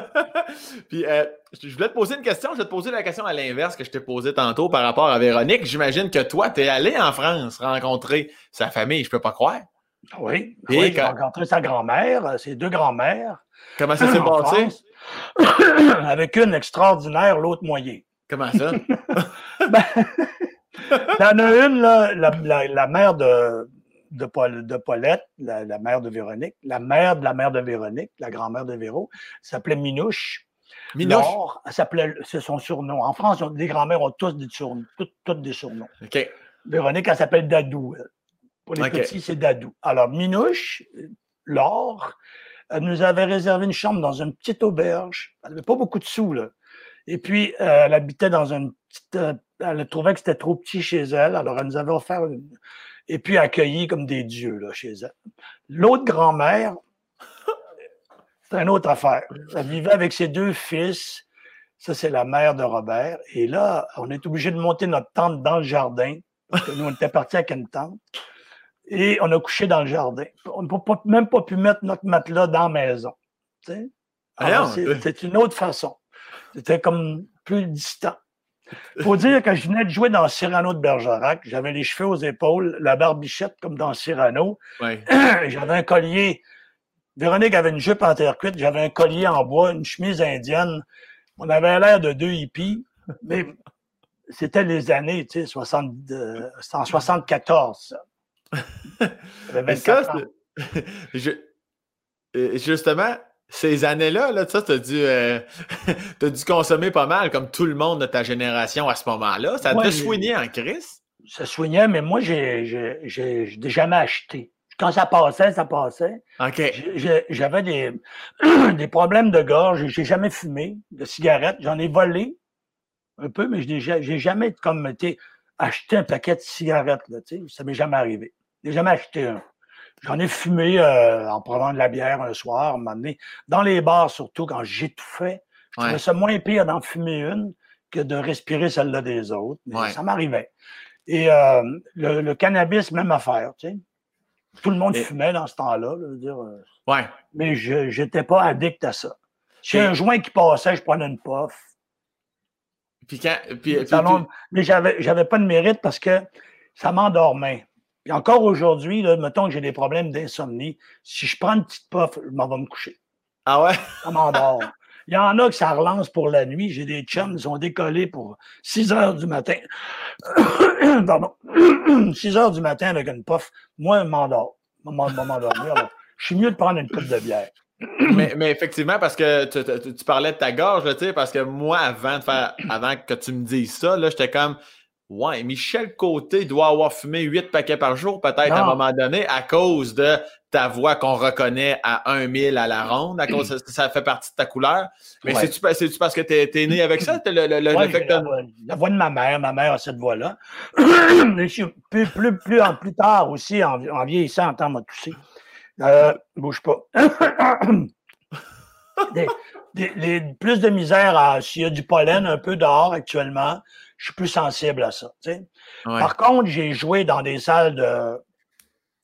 A: Puis, euh, je voulais te poser une question. Je vais te poser la question à l'inverse que je t'ai posée tantôt par rapport à Véronique. J'imagine que toi, tu es allé en France rencontrer sa famille. Je peux pas croire.
B: Oui. oui j'ai rencontré sa grand-mère, euh, ses deux grand-mères.
A: Comment ça s'est passé?
B: Avec une extraordinaire, l'autre moyen.
A: Comment ça?
B: ben, il y en a une, là, la, la mère de, de, Paul, de Paulette, la, mère de Véronique, la mère de la mère de Véronique, la grand-mère de Véro, s'appelait Minouche.
A: Minouche?
B: c'est son surnom. En France, les grands-mères ont tous des surnoms, toutes, des surnoms. Véronique, elle s'appelle Dadou. Pour les petits, c'est Dadou. Alors, Minouche, Laure, elle nous avait réservé une chambre dans une petite auberge. Elle n'avait pas beaucoup de sous, là. Et puis, euh, elle habitait dans une petite. Euh, elle trouvait que c'était trop petit chez elle. Alors, elle nous avait offert une, et puis accueillis comme des dieux là, chez elle. L'autre grand-mère, c'est une autre affaire. Elle vivait avec ses deux fils. Ça, c'est la mère de Robert. Et là, on est obligé de monter notre tente dans le jardin. Parce que nous, on était partis avec une tente. Et on a couché dans le jardin. On n'a même pas pu mettre notre matelas dans la maison. C'est une autre façon. C'était comme plus distant. Il faut dire que je venais de jouer dans Cyrano de Bergerac. J'avais les cheveux aux épaules, la barbichette comme dans Cyrano. J'avais un collier. Véronique avait une jupe en terre cuite. J'avais un collier en bois, une chemise indienne. On avait l'air de deux hippies, mais c'était les années, tu sais, 60, euh, en 74, ça.
A: ça je, euh, justement, ces années-là, là, tu as dû, euh, as dû consommer pas mal, comme tout le monde de ta génération à ce moment-là. Ça te soignait en crise?
B: Ça soignait, mais moi, j'ai jamais acheté. Quand ça passait, ça passait. J'avais des, des problèmes de gorge. J'ai jamais fumé de cigarettes. J'en ai volé un peu, mais je n'ai jamais comme acheté un paquet de cigarettes. Là, ça m'est jamais arrivé. Je n'ai jamais acheté un. J'en ai fumé euh, en prenant de la bière un soir, un moment donné. Dans les bars, surtout, quand j'étouffais, je trouvais ça moins pire d'en fumer une que de respirer celle-là des autres. Mais ça m'arrivait. Et euh, le, cannabis, même affaire, tu sais. Tout le monde fumait dans ce temps-là. Euh,
A: ouais.
B: Mais je n'étais pas addict à ça. Si un joint qui passait, je prenais une puff.
A: Puis quand, puis,
B: Mais j'avais, j'avais pas de mérite parce que ça m'endormait. Et encore aujourd'hui, mettons que j'ai des problèmes d'insomnie, si je prends une petite puff, je m'en vais me coucher.
A: Ah ouais?
B: Ça m'endort. Il y en a que ça relance pour la nuit. J'ai des chums, ils sont décollés pour 6 heures du matin. Pardon. 6 heures du matin avec une puff. Moi, je m'endors. Je suis mieux de prendre une coupe de bière.
A: mais, mais, effectivement, parce que tu, tu, parlais de ta gorge, sais, parce que moi, avant de faire, avant que tu me dises ça, là, j'étais comme, Ouais, Michel Côté doit avoir fumé huit paquets par jour, peut-être à un moment donné, à cause de ta voix qu'on reconnaît à 1000 à la ronde, à cause ça fait partie de ta couleur. Mais c'est-tu parce que tu es, né avec ça? Le, le,
B: la, voix, de ma mère, ma mère a cette voix-là. plus, plus, plus, en, plus tard aussi, en, vieillissant, en temps m'a toussé. Euh, bouge pas. plus de misère s'il y a du pollen un peu dehors actuellement je suis plus sensible à ça. Par contre, j'ai joué dans des salles de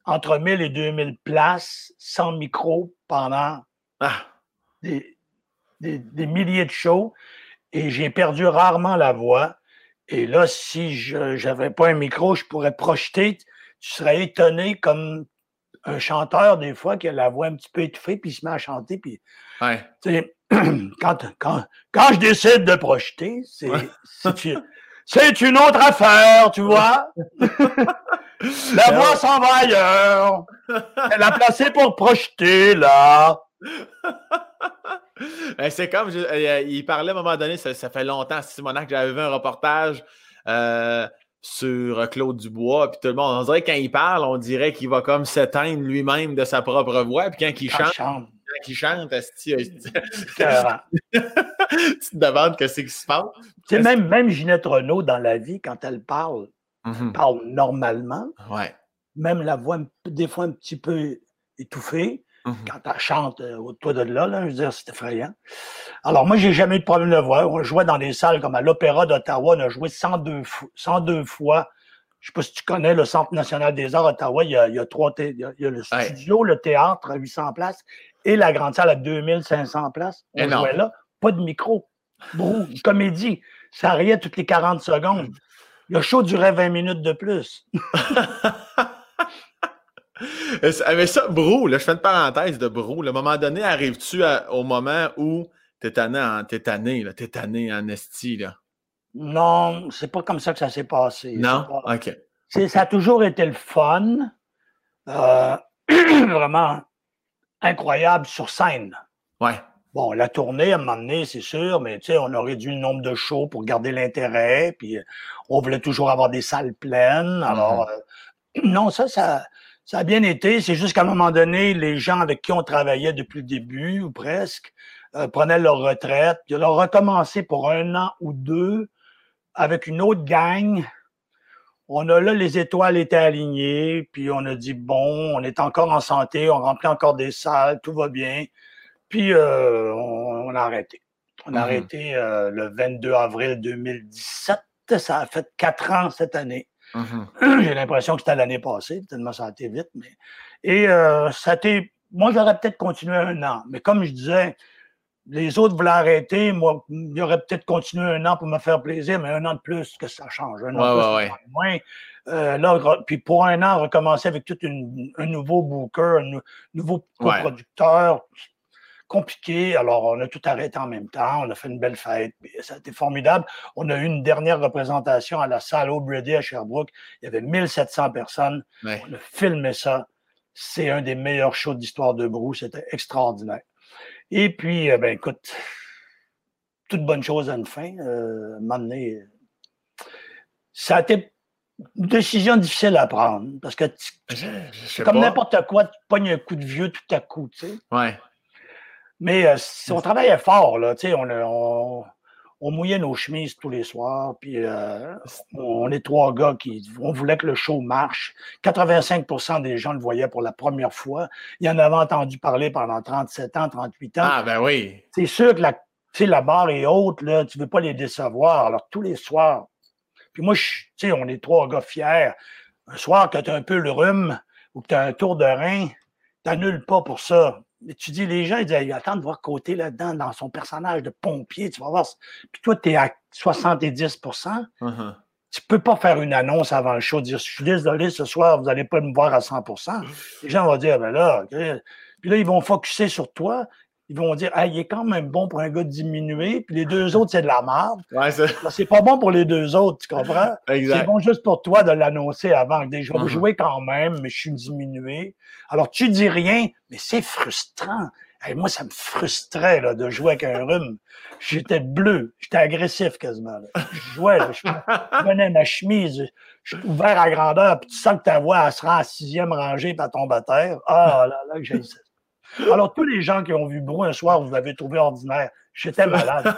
B: entre 1000 et 2000 places sans micro pendant ah. des, milliers de shows et j'ai perdu rarement la voix. Et là, si je n'avais pas un micro, je pourrais projeter. Tu serais étonné comme un chanteur, des fois, qui a la voix un petit peu étouffée, puis il se met à chanter. Puis, quand, quand, quand je décide de projeter, c'est c'est une autre affaire, tu vois. La voix s'en va ailleurs. Elle a placé pour projeter, là.
A: Ben, c'est comme, euh, il parlait à un moment donné, ça, fait longtemps, Simonac, que j'avais vu un reportage euh, sur Claude Dubois, puis tout le monde, on dirait quand il parle, on dirait qu'il va comme s'éteindre lui-même de sa propre voix, puis quand il chante, quand il chante, tu te demandes que c'est qui se passe?
B: Tu sais, même, même Ginette Renault, dans la vie, quand elle parle, elle mm-hmm. parle normalement.
A: Ouais.
B: Même la voix, des fois, un petit peu étouffée. Mm-hmm. Quand elle chante euh, au toit de là, là, je veux dire, c'est effrayant. Alors, moi, j'ai jamais eu de problème de voix. On jouait dans des salles comme à l'Opéra d'Ottawa. On a joué 102, 102 fois. Je sais pas si tu connais le Centre national des arts d'Ottawa. Il, il, y a trois, il y a, le studio, le théâtre à 800 places et la grande salle à 2500 places. On jouait là. Pas de micro. Bon, comédie. Ça riait toutes les 40 secondes. Le show durait 20 minutes de plus.
A: Mais ça, Brou, là, je fais une parenthèse de Brou. À un moment donné, arrives-tu au moment où t'es tanné en t'es tanné, là, t'es tanné en esti, là?
B: Non, c'est pas comme ça que ça s'est passé.
A: Non? OK.
B: Ça a toujours été le fun. Euh, vraiment incroyable sur scène.
A: Ouais.
B: Bon, la tournée, à un moment donné, c'est sûr, mais tu sais, on a réduit le nombre de shows pour garder l'intérêt, puis euh, on voulait toujours avoir des salles pleines. Alors, mm-hmm. euh, non, ça, ça, ça a bien été. C'est juste qu'à un moment donné, les gens avec qui on travaillait depuis le début, ou presque, euh, prenaient leur retraite. Puis on a recommencé pour un an ou deux avec une autre gang. On a là, les étoiles étaient alignées, puis on a dit, bon, on est encore en santé, on remplit encore des salles, tout va bien. Puis euh, on, a arrêté. On a mm-hmm. arrêté euh, le 22 avril 2017. Ça a fait quatre ans cette année. Mm-hmm. J'ai l'impression que c'était l'année passée, tellement ça a été vite. Mais... Et euh, ça a été. Moi, j'aurais peut-être continué un an. Mais comme je disais, les autres voulaient arrêter. Moi, il aurait peut-être continué un an pour me faire plaisir, mais un an de plus, que ça change. Un an de plus, moins. Euh, là, puis pour un an, recommencer avec tout un nouveau booker, un nouveau coproducteur. Compliqué. Alors, on a tout arrêté en même temps. On a fait une belle fête. Ça a été formidable. On a eu une dernière représentation à la salle O'Brady à Sherbrooke. Il y avait 1700 personnes. On a filmé ça. C'est un des meilleurs shows d'histoire de Brou. C'était extraordinaire. Et puis, euh, ben écoute, toute bonne chose à une fin. Euh, ça a été une décision difficile à prendre parce que comme n'importe quoi, tu pognes un coup de vieux tout à coup, tu sais.
A: Ouais.
B: Mais euh, on travaillait fort, là, tu sais, on, on, on, mouillait nos chemises tous les soirs, puis euh, on est trois gars qui on voulait que le show marche. 85% des gens le voyaient pour la première fois. Il y en avait entendu parler pendant 37 ans, 38 ans.
A: Ah, ben oui.
B: C'est sûr que la, la barre est haute, là, tu ne veux pas les décevoir. Alors, tous les soirs, puis moi, sais, on est trois gars fiers. Un soir que tu as un peu le rhume ou que tu as un tour de rein, tu n'annules pas pour ça. Mais tu dis, les gens, ils disent, attends de voir côté là-dedans, dans son personnage de pompier, tu vas voir. Puis toi, tu es à 70 uh-huh. Tu ne peux pas faire une annonce avant le show, dire, je suis désolé, ce soir, vous n'allez pas me voir à 100% Les gens vont dire, ben là, puis là, ils vont focuser sur toi ils vont dire Ah, il est quand même bon pour un gars diminué, puis les deux autres, c'est de la merde.
A: Ouais,
B: c'est pas bon pour les deux autres, tu comprends? C'est bon juste pour toi de l'annoncer avant. Je vais mm-hmm. jouer quand même, mais je suis diminué. Alors, tu dis rien, mais c'est frustrant. moi, ça me frustrait là, de jouer avec un rhume. J'étais bleu, j'étais agressif quasiment. Je jouais, je prenais ma chemise, je suis ouvert à grandeur, puis tu sens que ta voix elle sera en sixième rangée, puis elle tombe à terre. Ah là là, que j'ai alors, tous les gens qui ont vu Brou un soir, vous l'avez trouvé ordinaire. J'étais malade.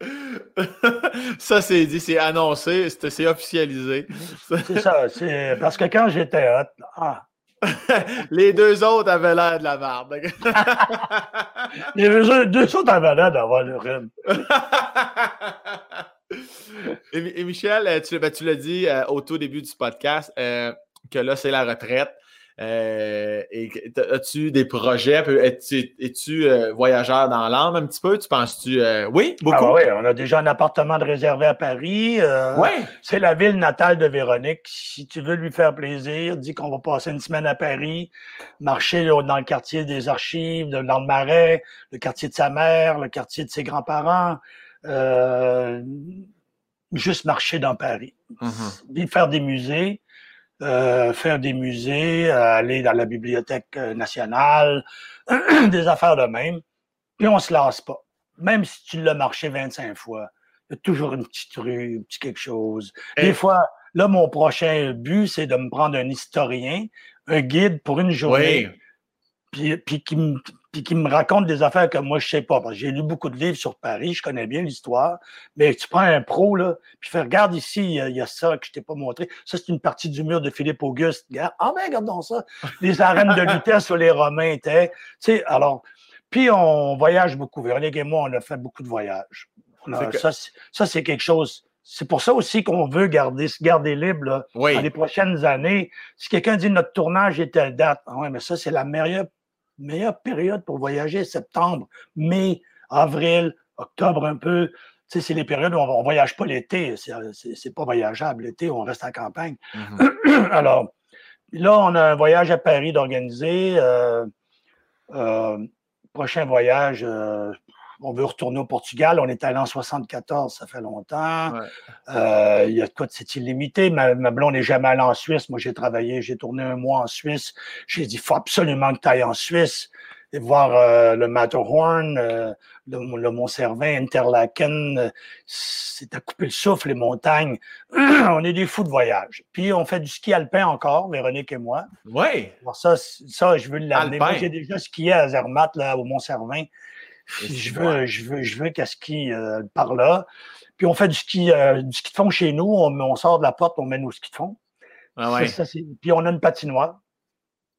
A: ça, c'est dit, c'est annoncé, c'est officialisé.
B: c'est ça, c'est parce que quand j'étais hot, ah.
A: les deux autres avaient l'air de la merde.
B: les deux, autres avaient l'air d'avoir le rhume.
A: et, Michel, tu, ben, tu l'as dit euh, au tout début du podcast euh, que là, c'est la retraite. Euh, as-tu des projets? Es-tu euh, voyageur dans l'âme un petit peu? Tu penses-tu? Euh, oui, beaucoup? Ah
B: oui, on a déjà un appartement de réservé à Paris.
A: oui.
B: C'est la ville natale de Véronique. Si tu veux lui faire plaisir, dis qu'on va passer une semaine à Paris, marcher dans le quartier des archives, dans le Marais, le quartier de sa mère, le quartier de ses grands-parents. juste marcher dans Paris. Mm Faire des musées. Euh, faire des musées, aller dans la bibliothèque euh, nationale, des affaires de même. Puis on se lasse pas. Même si tu l'as marché 25 fois, il y a toujours une petite rue, un petit quelque chose. Des fois, là, mon prochain but, c'est de me prendre un historien, un guide pour une journée, puis, puis qui me puis qui me raconte des affaires que moi, je sais pas. J'ai lu beaucoup de livres sur Paris, je connais bien l'histoire, mais tu prends un pro, là, puis fais, regarde ici, il y, a, ça que je t'ai pas montré. Ça, c'est une partie du mur de Philippe Auguste. Regarde, ah ben, regardons ça. Les arènes de lutte sur les Romains étaient. Tu sais, alors, puis on voyage beaucoup. Véronique et moi, on a fait beaucoup de voyages. Ça, c'est quelque chose. C'est pour ça aussi qu'on veut garder, se garder libre là, dans les prochaines années. Si quelqu'un dit notre tournage est telle date, ah ouais, mais ça, c'est la meilleure meilleure période pour voyager, septembre, mai, avril, octobre un peu. Tu sais, c'est les périodes où on ne voyage pas l'été. C'est pas voyageable. L'été, on reste en campagne. Mm-hmm. Alors, là, on a un voyage à Paris d'organiser. Euh, euh, prochain voyage, euh, on veut retourner au Portugal. On est allé en 74, ça fait longtemps. Euh, il y a quoi de c'est illimité. Ma, ma blonde n'est jamais allée en Suisse. Moi, j'ai travaillé, j'ai tourné un mois en Suisse. J'ai dit, il faut absolument que tu ailles en Suisse et voir euh, le Matterhorn, euh, le, Mont-Cervin, Interlaken. c'est à couper le souffle, les montagnes. on est des fous de voyage. Puis on fait du ski alpin encore, Véronique et moi.
A: Oui.
B: ça, ça, je veux l'amener. Moi, j'ai déjà skié à Zermatt, là, au Mont-Cervin je veux, je veux, je veux qu'elle skie euh, par là. Puis on fait du ski, euh, du ski de fond chez nous. On, on, sort de la porte, on met nos skis de fond.
A: Ah ouais.
B: Ça, puis on a une patinoire.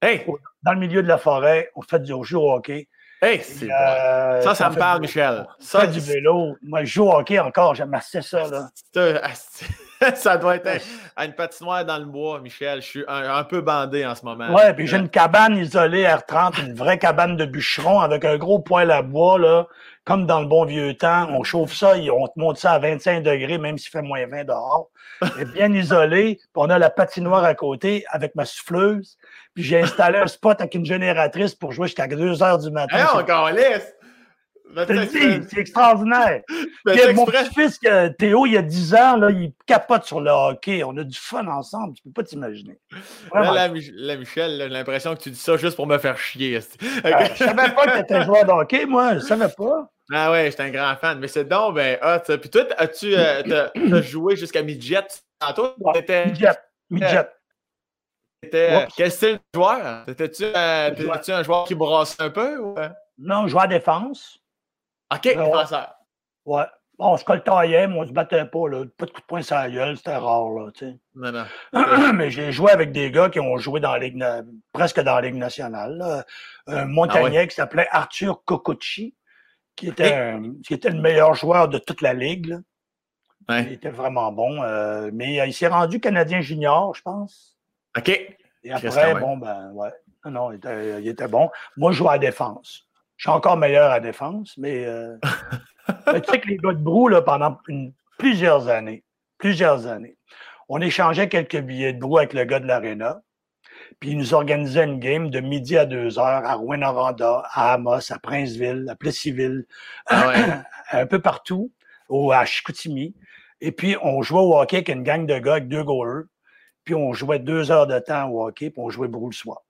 A: Hey!
B: Dans le milieu de la forêt, on fait du jeu au hockey.
A: Hey, euh, Ça, ça me parle, Michel.
B: Ça, du vélo. Moi, je joue au hockey encore. J'aime assez ça. Là.
A: ça doit être à une patinoire dans le bois, Michel. Je suis un, peu bandé en ce moment.
B: Ouais, puis j'ai une cabane isolée R30, une vraie cabane de bûcheron avec un gros poêle à bois, là, comme dans le bon vieux temps. On chauffe ça, on te monte ça à 25 degrés, même s'il fait moins 20 dehors. est bien isolé. Puis on a la patinoire à côté avec ma souffleuse. Puis j'ai installé un spot avec une génératrice pour jouer jusqu'à 2 heures du matin.
A: Hey, encore laisse!
B: C'est extraordinaire. mon petit-fils, Théo, il y a 10 ans, là, il capote sur le hockey. On a du fun ensemble. Tu peux pas t'imaginer.
A: Là, Michel, j'ai l'impression que tu dis ça juste pour me faire chier.
B: Ah, je savais pas que tu étais joueur de hockey, moi. Je savais pas.
A: Ah ouais, j'étais un grand fan. Mais c'est donc, ben, hot. Puis toi, as-tu euh, as joué jusqu'à midget tantôt?
B: Ouais, midget. Midget.
A: Euh, quel style de joueur? T'étais-tu euh, un joueur qui brasse un peu? Ou...
B: Non, joueur défense.
A: OK, défenseur.
B: Ouais. Bon, on se coltaillait, mais on se battait pas, là. Pas de coup de poing sur la gueule, c'était rare, là.
A: Non,
B: mais j'ai joué avec des gars qui ont joué dans la Ligue, presque dans la Ligue nationale, Un montagnais ah qui s'appelait Arthur Cocucci, qui était, qui était le meilleur joueur de toute la Ligue, là. Ouais. Il était vraiment bon. Euh, mais il s'est rendu Canadien junior, je pense.
A: OK.
B: Et après, bon, ben, ouais. Non, il était, il était bon. Moi, je jouais à la défense. Je suis encore meilleur à défense, mais, euh, tu sais que les gars de Brou, là, pendant plusieurs années, plusieurs années, on échangeait quelques billets de Brou avec le gars de l'Arena. Puis ils nous organisaient une game de midi à deux heures à rouen à Amos, à Princeville, à Plessisville, ah un peu partout, au, à Chicoutimi. Et puis on jouait au hockey avec une gang de gars avec deux goalers. Puis on jouait deux heures de temps au hockey, puis on jouait Brou le soir.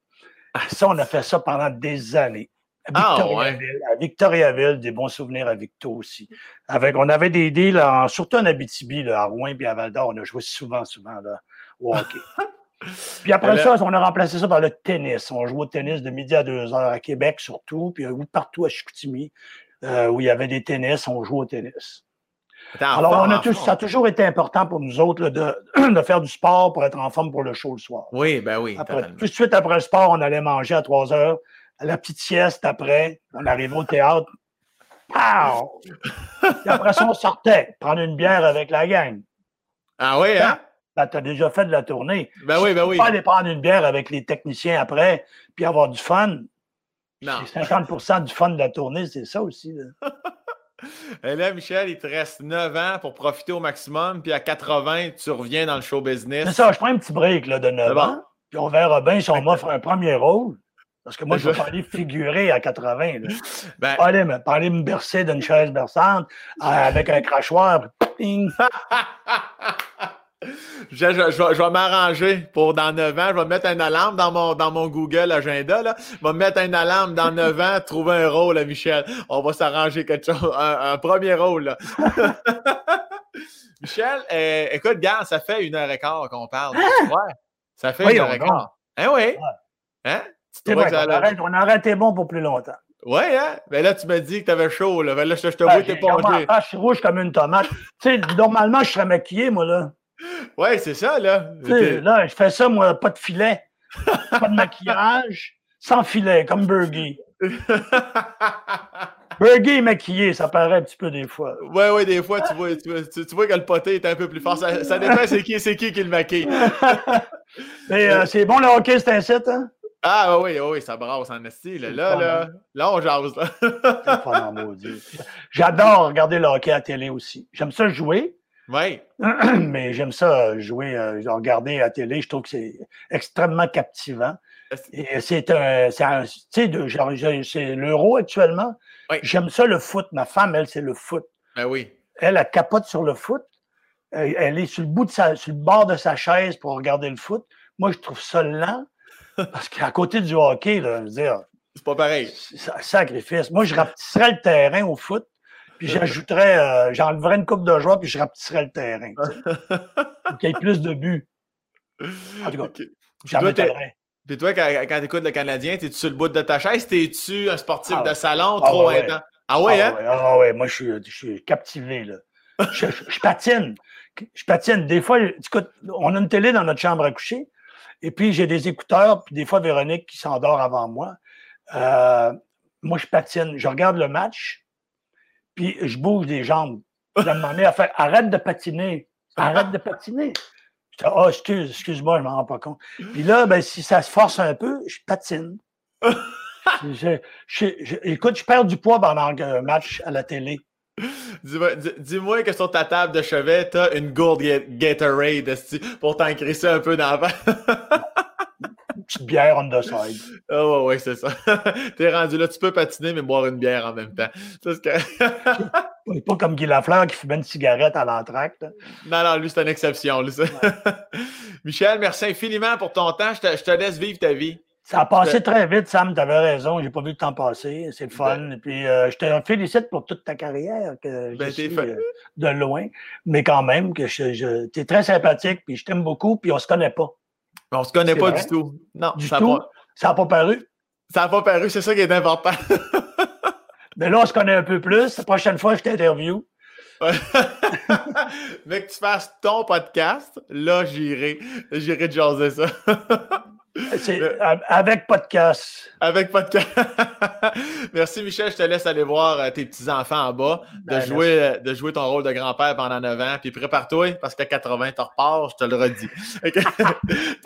B: Ah, ça, on a fait ça pendant des années. À Victoriaville, ah, à Victoriaville, des bons souvenirs à Victo aussi. Avec, on avait des deals, en, surtout en Abitibi, là, à Rouen et à Val d'Or, on a joué souvent, souvent là, au hockey. puis après ça, on a remplacé ça par le tennis. On jouait au tennis de midi à deux heures à Québec surtout, puis partout à Chicoutimi, euh, où il y avait des tennis, on jouait au tennis. Alors, on a ça a toujours été important pour nous autres de, de, faire du sport pour être en forme pour le show le soir.
A: Oui, ben oui.
B: tout de suite après le sport, on allait manger à trois heures la petite sieste après, on arrivait au théâtre. Pow! Et après ça, on sortait, prendre une bière avec la gang.
A: Ah oui, hein?
B: Ben, tu as déjà fait de la tournée.
A: Ben oui, ben oui.
B: Pas aller prendre une bière avec les techniciens après, puis avoir du fun. Non. 50% du fun de la tournée, c'est ça aussi. Là.
A: Et là, Michel, il te reste 9 ans pour profiter au maximum, puis à 80, tu reviens dans le show business.
B: C'est ça, je prends un petit break là, de 9 ans, puis on verra bien si on m'offre un premier rôle. Parce que moi, je veux pas aller figurer à 80. Là. Ben... Pas aller me bercer d'une chaise berçante euh, avec un crachoir.
A: je, je, je, vais m'arranger pour dans 9 ans. Je vais mettre une alarme dans mon, dans mon Google Agenda. Là. Je vais mettre une alarme dans 9 ans, trouver un rôle à Michel. On va s'arranger quelque chose, un, premier rôle. Là. Michel, euh, écoute, gars, ça fait une heure et quart qu'on parle.
B: Hein?
A: Ouais, ça fait une heure et quart. Hein, oui? Hein?
B: C'est vrai, on, arrête, on arrêté bon pour plus longtemps.
A: Ouais, hein? Mais là, tu m'as dit que tu avais chaud. Là. Ben là, je, te vois, t'es pas
B: Je suis rouge comme une tomate. tu sais, normalement, je serais maquillé, moi, là.
A: Ouais, c'est ça, là.
B: là, je fais ça, moi, pas de filet. pas de maquillage, sans filet, comme Burgie. Burgie est maquillé, ça paraît un petit peu des fois.
A: Ouais, ouais, des fois, tu vois, tu, tu, vois que le poté est un peu plus fort. Ça, ça dépend c'est qui, c'est qui qui le maquille.
B: Mais euh, c'est bon le hockey, c'est un site, hein?
A: Ah oui, oui, ça brasse en esti. Là, là, là, là, on jase.
B: J'adore regarder le hockey à la télé aussi. J'aime ça jouer.
A: Oui.
B: Mais j'aime ça jouer, euh, regarder à la télé. Je trouve que c'est extrêmement captivant. C'est un, tu sais, c'est l'euro actuellement. Oui. J'aime ça le foot. Ma femme, elle, c'est le foot.
A: Ben oui.
B: Elle, elle capote sur le foot. Elle est sur le bout de sa, sur le bord de sa chaise pour regarder le foot. Moi, je trouve ça lent. Parce qu'à côté du hockey, là, je veux dire.
A: C'est pas pareil.
B: Sacrifice. Moi, je rapetisserais le terrain au foot, puis j'ajouterais, euh, j'enleverais une coupe de joueurs, puis je rapetisserais le terrain. pour qu'il y ait plus de buts. En tout cas, okay. j'en
A: Puis toi, quand, quand tu écoutes le Canadien, es-tu sur le bout de ta chaise? T'es-tu un sportif ah de salon trop intense? Ah ouais, hein?
B: Ah ouais, moi, je suis, je suis captivé, là. je, je, patine. Je patine. Des fois, écoute, on a une télé dans notre chambre à coucher, et puis j'ai des écouteurs, puis des fois, Véronique qui s'endort avant moi. Euh, moi, je patine. Je regarde le match, puis je bouge les jambes. Je demandé à faire arrête de patiner. Arrête de patiner. Je dis, oh, excuse, excuse-moi, je ne m'en rends pas compte. Puis là, ben, si ça se force un peu, je patine. je, je, écoute, je perds du poids pendant un match à la télé.
A: Dis-moi que sur ta table de chevet, tu as une gourde Gatorade pour t'encrisser un peu dans
B: Une petite bière on the side.
A: Ah ouais, ouais, c'est ça. T'es rendu là, tu peux patiner, mais boire une bière en même temps.
B: Pas comme Guy Lafleur qui fumait une cigarette à l'entracte.
A: Non, non, lui, c'est une exception. Michel, merci infiniment pour ton temps. je te laisse vivre ta vie.
B: Ça a passé très vite, Sam, tu avais raison. J'ai pas vu le temps passer. C'est le fun. Ben Et puis, euh, je te félicite pour toute ta carrière, que ben, euh, de loin. Mais quand même, que je, tu es très sympathique, puis je t'aime beaucoup, puis on se connaît pas.
A: On se connaît pas du tout. Non,
B: du ça tout? Ça n'a pas paru?
A: Ça n'a pas paru, c'est ça qui est important.
B: Mais là, on se connaît un peu plus. La prochaine fois, je t'interview.
A: Mais que tu fasses ton podcast, là, j'irai. J'irai jaser ça.
B: avec podcast.
A: Avec podcast. merci Michel, je te laisse aller voir euh, tes petits-enfants en bas, de, ben, jouer, euh, de jouer ton rôle de grand-père pendant 9 ans, puis prépare-toi, parce qu'à 80, tu repars, je te le redis.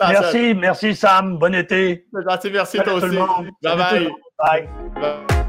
B: merci, merci Sam, bon été.
A: Merci, merci toi aussi. Bye bye. bye.